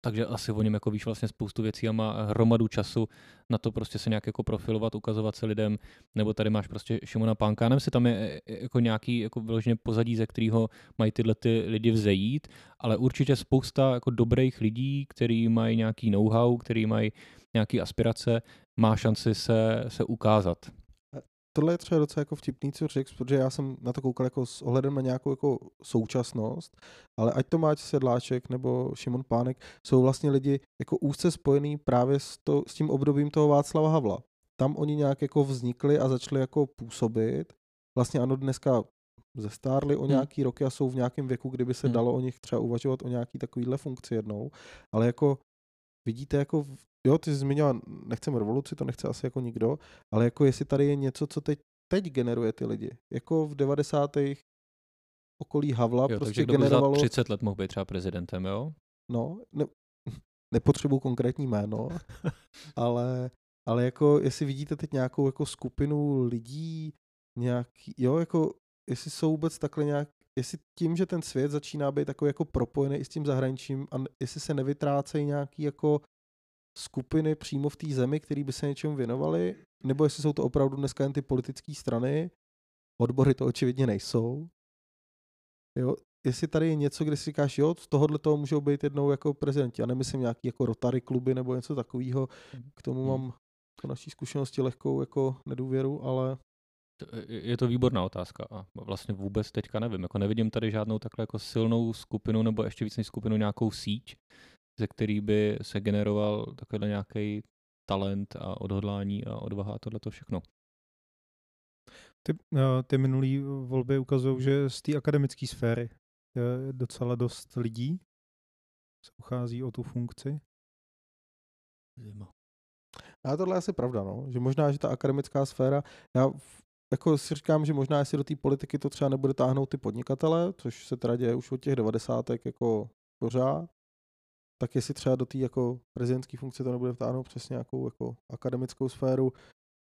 B: takže asi o něm jako víš vlastně spoustu věcí a má hromadu času na to prostě se nějak jako profilovat, ukazovat se lidem, nebo tady máš prostě Šimona Pánka, nevím, si tam je e, e, jako nějaký jako vyloženě pozadí, ze kterého mají tyhle ty lidi vzejít, ale určitě spousta jako dobrých lidí, kteří mají nějaký know-how, který mají nějaké aspirace, má šanci se, se ukázat
A: tohle je třeba docela jako vtipný, co řekl, protože já jsem na to koukal jako s ohledem na nějakou jako současnost, ale ať to máč Sedláček nebo Šimon Pánek, jsou vlastně lidi jako úzce spojený právě s, to, s tím obdobím toho Václava Havla. Tam oni nějak jako vznikli a začali jako působit. Vlastně ano, dneska zestárli o hmm. nějaký hmm. roky a jsou v nějakém věku, kdyby se hmm. dalo o nich třeba uvažovat o nějaký takovýhle funkci jednou, ale jako vidíte jako jo, ty jsi zmiňoval, nechceme revoluci, to nechce asi jako nikdo, ale jako jestli tady je něco, co teď, teď generuje ty lidi. Jako v 90. okolí Havla jo, prostě takže generovalo...
B: za 30 let mohl být třeba prezidentem, jo?
A: No, ne, nepotřebuji konkrétní jméno, ale, ale jako jestli vidíte teď nějakou jako skupinu lidí, nějaký, jo, jako jestli jsou vůbec takhle nějak, jestli tím, že ten svět začíná být takový jako propojený i s tím zahraničím a jestli se nevytrácejí nějaký jako skupiny přímo v té zemi, které by se něčemu věnovaly, nebo jestli jsou to opravdu dneska jen ty politické strany, odbory to očividně nejsou. Jo, jestli tady je něco, kde si říkáš, jo, z tohohle toho můžou být jednou jako prezidenti. Já nemyslím nějaký jako Rotary kluby nebo něco takového. K tomu hmm. mám po naší zkušenosti lehkou jako nedůvěru, ale...
B: Je to výborná otázka a vlastně vůbec teďka nevím. Jako nevidím tady žádnou takhle jako silnou skupinu nebo ještě víc než skupinu nějakou síť, ze který by se generoval takovýhle nějaký talent a odhodlání a odvaha a tohle to všechno.
C: Ty, eh, ty minulý volby ukazují, že z té akademické sféry je docela dost lidí se uchází o tu funkci.
A: Zima. A tohle je asi pravda, no. že možná, že ta akademická sféra, já jako si říkám, že možná jestli do té politiky to třeba nebude táhnout ty podnikatele, což se teda děje už od těch devadesátek jako pořád, tak jestli třeba do té jako prezidentské funkce to nebude vtáhnout přes nějakou jako akademickou sféru,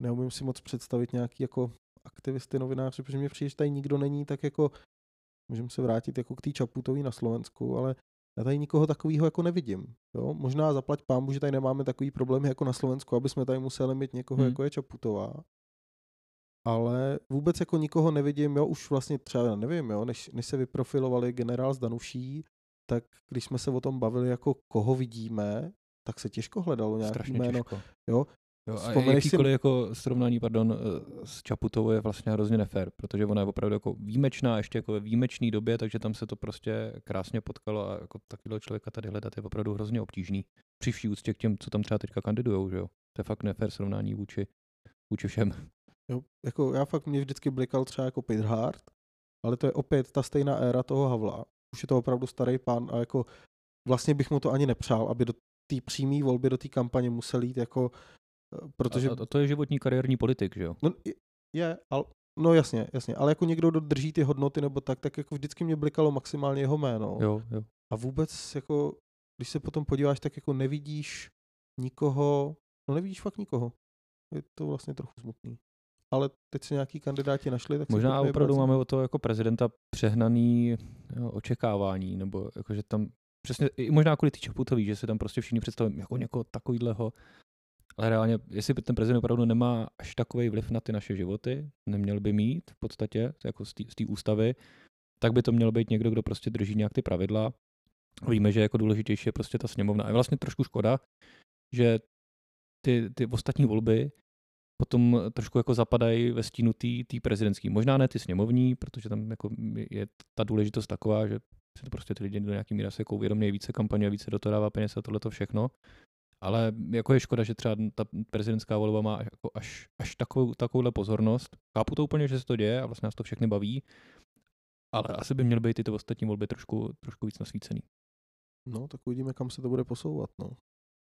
A: neumím si moc představit nějaký jako aktivisty, novináři, protože mě přijde, že tady nikdo není, tak jako můžeme se vrátit jako k té Čaputový na Slovensku, ale já tady nikoho takového jako nevidím. Jo? Možná zaplať pámu, že tady nemáme takový problémy jako na Slovensku, aby jsme tady museli mít někoho, hmm. jako je Čaputová. Ale vůbec jako nikoho nevidím, jo, už vlastně třeba nevím, jo, než, než se vyprofilovali generál z Danuší, tak když jsme se o tom bavili, jako koho vidíme, tak se těžko hledalo nějaký Strašně jméno. Těžko. Jo?
B: Jo, a jakýkoliv si... jako srovnání pardon, eh, s Čaputovou je vlastně hrozně nefér, protože ona je opravdu jako výjimečná, ještě jako ve výjimečné době, takže tam se to prostě krásně potkalo a jako takového člověka tady hledat je opravdu hrozně obtížný. Při vší úctě k těm, co tam třeba teďka kandidujou, že jo. To je fakt nefér srovnání vůči, vůči všem.
A: Jo, jako já fakt mě vždycky blikal třeba jako Peter Hart, ale to je opět ta stejná éra toho Havla už je to opravdu starý pán a jako vlastně bych mu to ani nepřál, aby do té přímé volby, do té kampaně musel jít jako, eh, protože...
B: A, a to je životní kariérní politik, že jo?
A: No, je, ale, no jasně, jasně, ale jako někdo dodrží ty hodnoty nebo tak, tak jako vždycky mě blikalo maximálně jeho jméno.
B: Jo, jo.
A: A vůbec jako, když se potom podíváš, tak jako nevidíš nikoho, no nevidíš fakt nikoho. Je to vlastně trochu smutný ale teď se nějaký kandidáti našli. Tak
B: Možná opravdu máme o to jako prezidenta přehnaný jo, očekávání, nebo jako, že tam přesně, i možná kvůli ty Čaputový, že se tam prostě všichni představují jako někoho takovýhleho, ale reálně, jestli ten prezident opravdu nemá až takový vliv na ty naše životy, neměl by mít v podstatě, jako z té ústavy, tak by to měl být někdo, kdo prostě drží nějak ty pravidla. Víme, že jako důležitější je prostě ta sněmovna. A je vlastně trošku škoda, že ty, ty ostatní volby potom trošku jako zapadají ve stínu té prezidentské. Možná ne ty sněmovní, protože tam jako je ta důležitost taková, že si to prostě ty lidi do nějaký míry se jako uvědomují více kampaně, více do toho dává peněz a tohle to všechno. Ale jako je škoda, že třeba ta prezidentská volba má jako až, až takovou, takovouhle pozornost. Chápu to úplně, že se to děje a vlastně nás to všechny baví, ale asi by měly být tyto ostatní volby trošku, trošku víc nasvícený.
A: No, tak uvidíme, kam se to bude posouvat. No.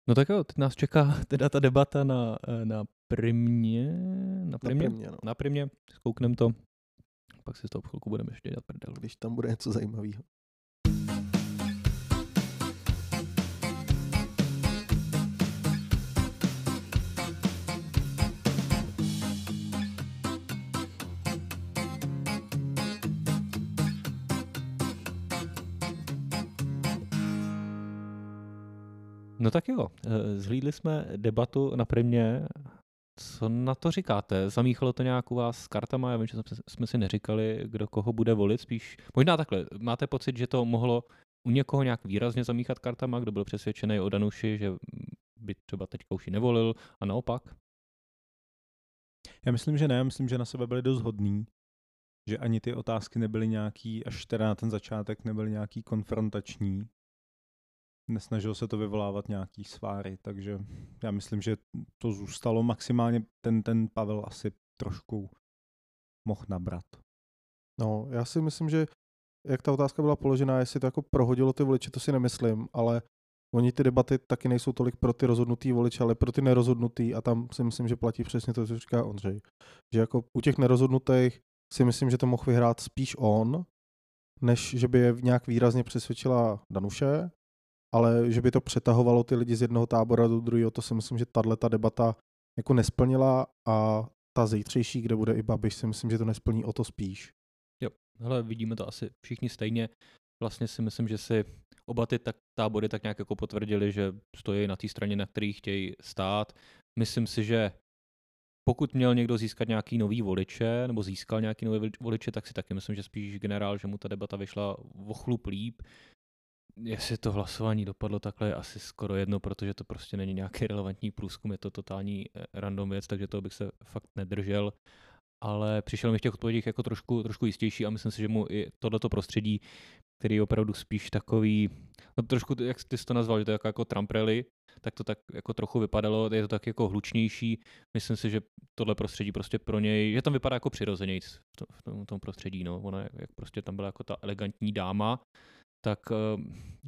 B: No tak jo, teď nás čeká teda ta debata na, na primě, na primě,
A: primě, no.
B: na primě, zkouknem to, pak si z toho chvilku budeme ještě dělat prdel.
A: Když tam bude něco zajímavého.
B: No tak jo, eh, zhlídli jsme debatu na primě. Co na to říkáte? Zamíchalo to nějak u vás s kartama? Já vím, že jsme si neříkali, kdo koho bude volit, spíš možná takhle. Máte pocit, že to mohlo u někoho nějak výrazně zamíchat kartama, kdo byl přesvědčený o Danuši, že by třeba teďka už ji nevolil a naopak?
C: Já myslím, že ne, myslím, že na sebe byli dost hodný, že ani ty otázky nebyly nějaký, až teda na ten začátek nebyly nějaký konfrontační, nesnažil se to vyvolávat nějaký sváry, takže já myslím, že to zůstalo maximálně, ten, ten Pavel asi trošku mohl nabrat.
A: No, já si myslím, že jak ta otázka byla položená, jestli to jako prohodilo ty voliče, to si nemyslím, ale oni ty debaty taky nejsou tolik pro ty rozhodnutý voliče, ale pro ty nerozhodnutý a tam si myslím, že platí přesně to, co říká Ondřej. Že jako u těch nerozhodnutých si myslím, že to mohl vyhrát spíš on, než že by je nějak výrazně přesvědčila Danuše, ale že by to přetahovalo ty lidi z jednoho tábora do druhého, to si myslím, že tahle ta debata jako nesplnila a ta zítřejší, kde bude i Babiš, si myslím, že to nesplní o to spíš.
B: Jo, hele, vidíme to asi všichni stejně. Vlastně si myslím, že si oba ty tak, tábory tak nějak jako potvrdili, že stojí na té straně, na které chtějí stát. Myslím si, že pokud měl někdo získat nějaký nový voliče, nebo získal nějaký nový voliče, tak si taky myslím, že spíš generál, že mu ta debata vyšla o chlup líp jestli to hlasování dopadlo takhle, je asi skoro jedno, protože to prostě není nějaký relevantní průzkum, je to totální eh, random věc, takže to bych se fakt nedržel. Ale přišel mi v těch odpovědích jako trošku, trošku jistější a myslím si, že mu i tohleto prostředí, který je opravdu spíš takový, no trošku, jak ty jsi to nazval, že to je jako, jako Trump rally, tak to tak jako trochu vypadalo, je to tak jako hlučnější. Myslím si, že tohle prostředí prostě pro něj, že tam vypadá jako přirozeněji v tom, v tom prostředí, no. Ona jak prostě tam byla jako ta elegantní dáma, tak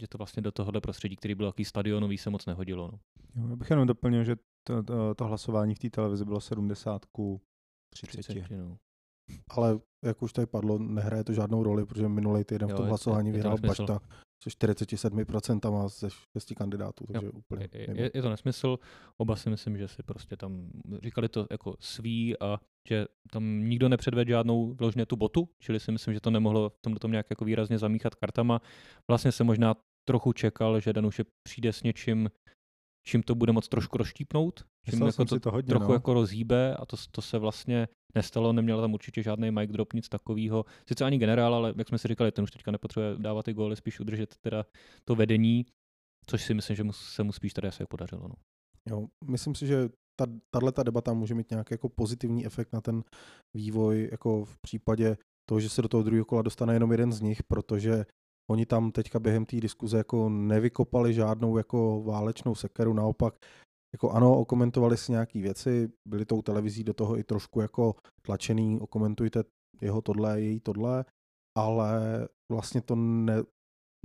B: eh, to vlastně do tohohle prostředí, který byl takový stadionový, se moc nehodilo. No.
C: Jo, já bych jenom doplnil, že to, to, to hlasování v té televizi bylo 70 ku 30. 30 no.
A: Ale jak už tady padlo, nehraje to žádnou roli, protože minulý týden jo, v tom hlasování vyhrál Bašta se 47% ze šesti kandidátů, takže jo, úplně.
B: Je, je, to nesmysl, oba si myslím, že si prostě tam říkali to jako svý a že tam nikdo nepředvedl žádnou vložně tu botu, čili si myslím, že to nemohlo v tomhle tom nějak jako výrazně zamíchat kartama. Vlastně se možná trochu čekal, že Danuše přijde s něčím, čím to bude moc trošku rozštípnout, čím jako to, to hodně, trochu no. jako rozhýbe a to, to se vlastně nestalo, neměl tam určitě žádný mic drop, nic takového. Sice ani generál, ale jak jsme si říkali, ten už teďka nepotřebuje dávat ty góly, spíš udržet teda to vedení, což si myslím, že mu, se mu spíš tady asi podařilo. No.
A: Jo, myslím si, že ta, tahle ta debata může mít nějaký jako pozitivní efekt na ten vývoj, jako v případě toho, že se do toho druhého kola dostane jenom jeden z nich, protože oni tam teďka během té diskuze jako nevykopali žádnou jako válečnou sekeru, naopak jako ano, okomentovali si nějaký věci, byli tou televizí do toho i trošku jako tlačený, okomentujte jeho tohle, její tohle, ale vlastně to ne,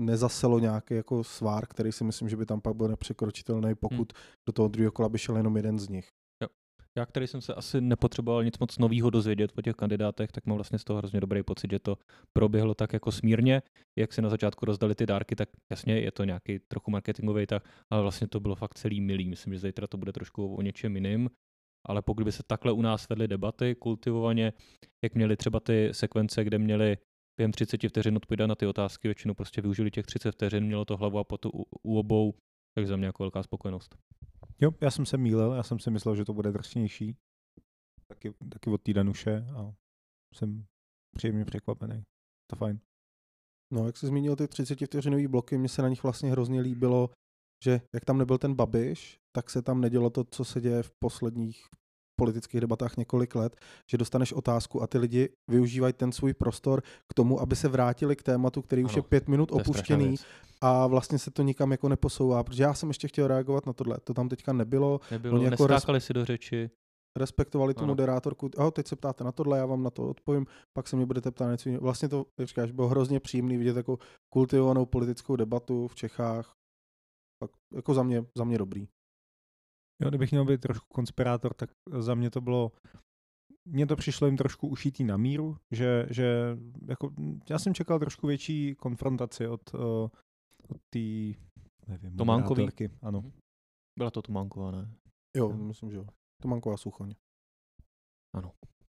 A: nezaselo nějaký jako svár, který si myslím, že by tam pak byl nepřekročitelný, pokud hmm. do toho druhého kola by šel jenom jeden z nich.
B: Já, který jsem se asi nepotřeboval nic moc nového dozvědět o těch kandidátech, tak mám vlastně z toho hrozně dobrý pocit, že to proběhlo tak jako smírně, jak si na začátku rozdali ty dárky, tak jasně je to nějaký trochu marketingový tak, ale vlastně to bylo fakt celý milý. Myslím, že zítra to bude trošku o něčem jiným, ale pokud by se takhle u nás vedly debaty kultivovaně, jak měli třeba ty sekvence, kde měli během 30 vteřin odpovídat na ty otázky, většinou prostě využili těch 30 vteřin, mělo to hlavu a potu u, u obou, takže za mě jako velká spokojenost.
C: Jo, já jsem se mýlil, já jsem si myslel, že to bude drsnější. Taky, taky od té Danuše a jsem příjemně překvapený. To fajn.
A: No, jak jsi zmínil ty 30 vteřinový bloky, mně se na nich vlastně hrozně líbilo, že jak tam nebyl ten Babiš, tak se tam nedělo to, co se děje v posledních politických debatách několik let, že dostaneš otázku a ty lidi využívají ten svůj prostor k tomu, aby se vrátili k tématu, který ano, už je pět minut opuštěný a vlastně se to nikam jako neposouvá, protože já jsem ještě chtěl reagovat na tohle, to tam teďka nebylo.
B: Nebylo, Oni jako neskákali res... si do řeči.
A: Respektovali tu ano. moderátorku, oh, teď se ptáte na tohle, já vám na to odpovím, pak se mě budete ptát něco jiného. Vlastně to, jak říkáš, bylo hrozně příjemný vidět jako kultivovanou politickou debatu v Čechách, tak jako za mě, za mě dobrý.
C: Jo, kdybych měl být trošku konspirátor, tak za mě to bylo mně to přišlo jim trošku ušitý na míru, že, že jako, já jsem čekal trošku větší konfrontaci od, uh, od té, nevím,
B: Tománkový?
C: Ano.
B: Mhm. Byla to Tománková, ne?
A: Jo, myslím, že jo. Tománková Suchoň.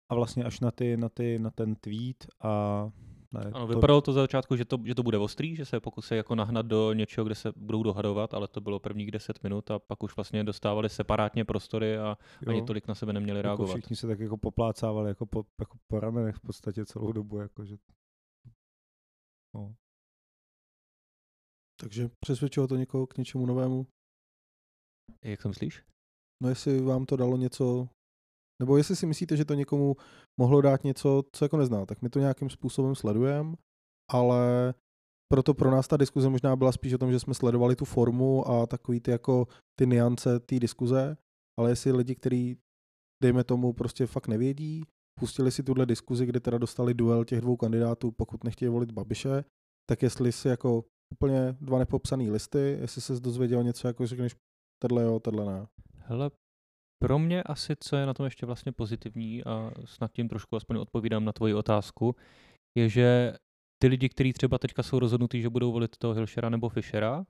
C: A vlastně až na, ty, na, ty, na ten tweet a ne,
B: Ano,
C: to,
B: vypadalo to za začátku, že to, že to bude ostrý, že se pokusí jako nahnat do něčeho, kde se budou dohadovat, ale to bylo prvních 10 minut a pak už vlastně dostávali separátně prostory a
C: jo,
B: ani tolik na sebe neměli
C: jako
B: reagovat.
C: všichni se tak jako poplácávali jako po, jako po ramenech v podstatě celou dobu. Jako, že, no.
A: Takže přesvědčilo to někoho k něčemu novému?
B: Jak to myslíš?
A: No jestli vám to dalo něco, nebo jestli si myslíte, že to někomu mohlo dát něco, co jako nezná, tak my to nějakým způsobem sledujeme, ale proto pro nás ta diskuze možná byla spíš o tom, že jsme sledovali tu formu a takový ty jako ty niance té diskuze, ale jestli lidi, kteří dejme tomu prostě fakt nevědí, pustili si tuhle diskuzi, kde teda dostali duel těch dvou kandidátů, pokud nechtějí volit Babiše, tak jestli si jako úplně dva nepopsaný listy, jestli se dozvěděl něco, jako řekneš, tenhle jo, tenhle ne.
B: Hele, pro mě asi, co je na tom ještě vlastně pozitivní a snad tím trošku aspoň odpovídám na tvoji otázku, je, že ty lidi, kteří třeba teďka jsou rozhodnutí, že budou volit toho Hilšera nebo Fischera,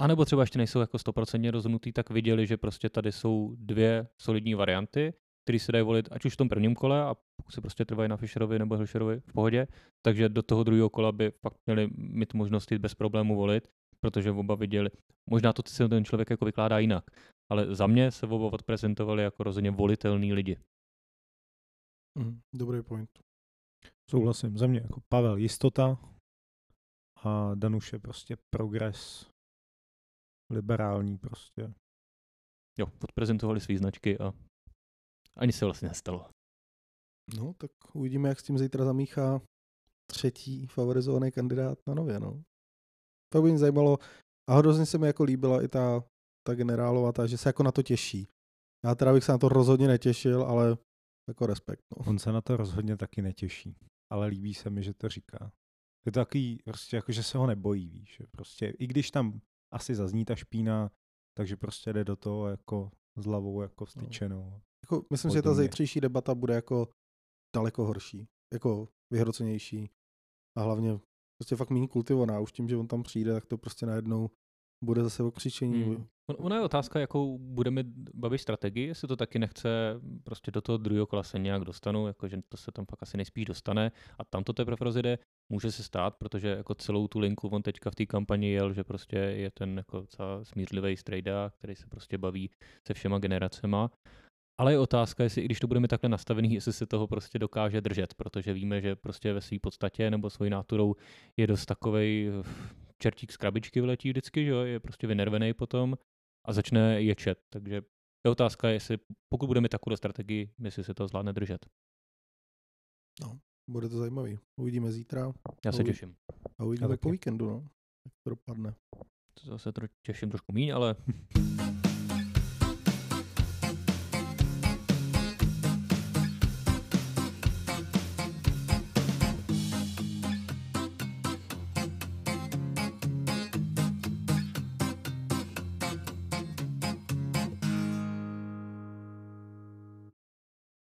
B: anebo třeba ještě nejsou jako stoprocentně rozhodnutí, tak viděli, že prostě tady jsou dvě solidní varianty, které se dají volit ať už v tom prvním kole a pokud se prostě trvají na Fischerovi nebo Hilšerovi v pohodě, takže do toho druhého kola by fakt měli mít možnost jít bez problému volit, protože oba viděli, možná to si ten člověk jako vykládá jinak, ale za mě se oba odprezentovali jako rozhodně volitelný lidi.
A: Mhm, dobrý point.
C: Souhlasím. Za mě jako Pavel jistota a Danuše prostě progres liberální prostě.
B: Jo, odprezentovali své značky a ani se vlastně nestalo.
A: No, tak uvidíme, jak s tím zítra zamíchá třetí favorizovaný kandidát na nově, no. To by mě zajímalo. A hrozně se mi jako líbila i ta, ta generálová, ta, že se jako na to těší. Já teda bych se na to rozhodně netěšil, ale jako respekt, no.
C: On se na to rozhodně taky netěší, ale líbí se mi, že to říká. Je to takový, prostě jako, že se ho nebojí, víš. Prostě, I když tam asi zazní ta špína, takže prostě jde do toho jako s hlavou jako vstyčenou.
A: Jako, myslím, že ta zítřejší debata bude jako daleko horší, jako vyhrocenější a hlavně prostě fakt méně kultivovaná. Už tím, že on tam přijde, tak to prostě najednou bude zase okřičení.
B: Hmm. On- Ona je otázka, jakou bude mít Babiš strategii, jestli to taky nechce prostě do toho druhého kola se nějak dostanou, jakože to se tam pak asi nejspíš dostane a tam to teprve rozjede, může se stát, protože jako celou tu linku on teďka v té kampani jel, že prostě je ten jako smířlivý strejda, který se prostě baví se všema generacema. Ale je otázka, jestli i když to budeme takhle nastavený, jestli se toho prostě dokáže držet, protože víme, že prostě ve své podstatě nebo svojí náturou je dost takovej eh, čertík z krabičky vletí vždycky, že jo, je prostě vynervený potom a začne ječet. Takže je otázka, jestli pokud budeme takovou strategii, jestli se to zvládne držet.
A: Bude to zajímavý. Uvidíme zítra
B: Já se těším.
A: a uvidíme po víkendu, no. Jak to dopadne.
B: To zase tro- těším trošku míň, ale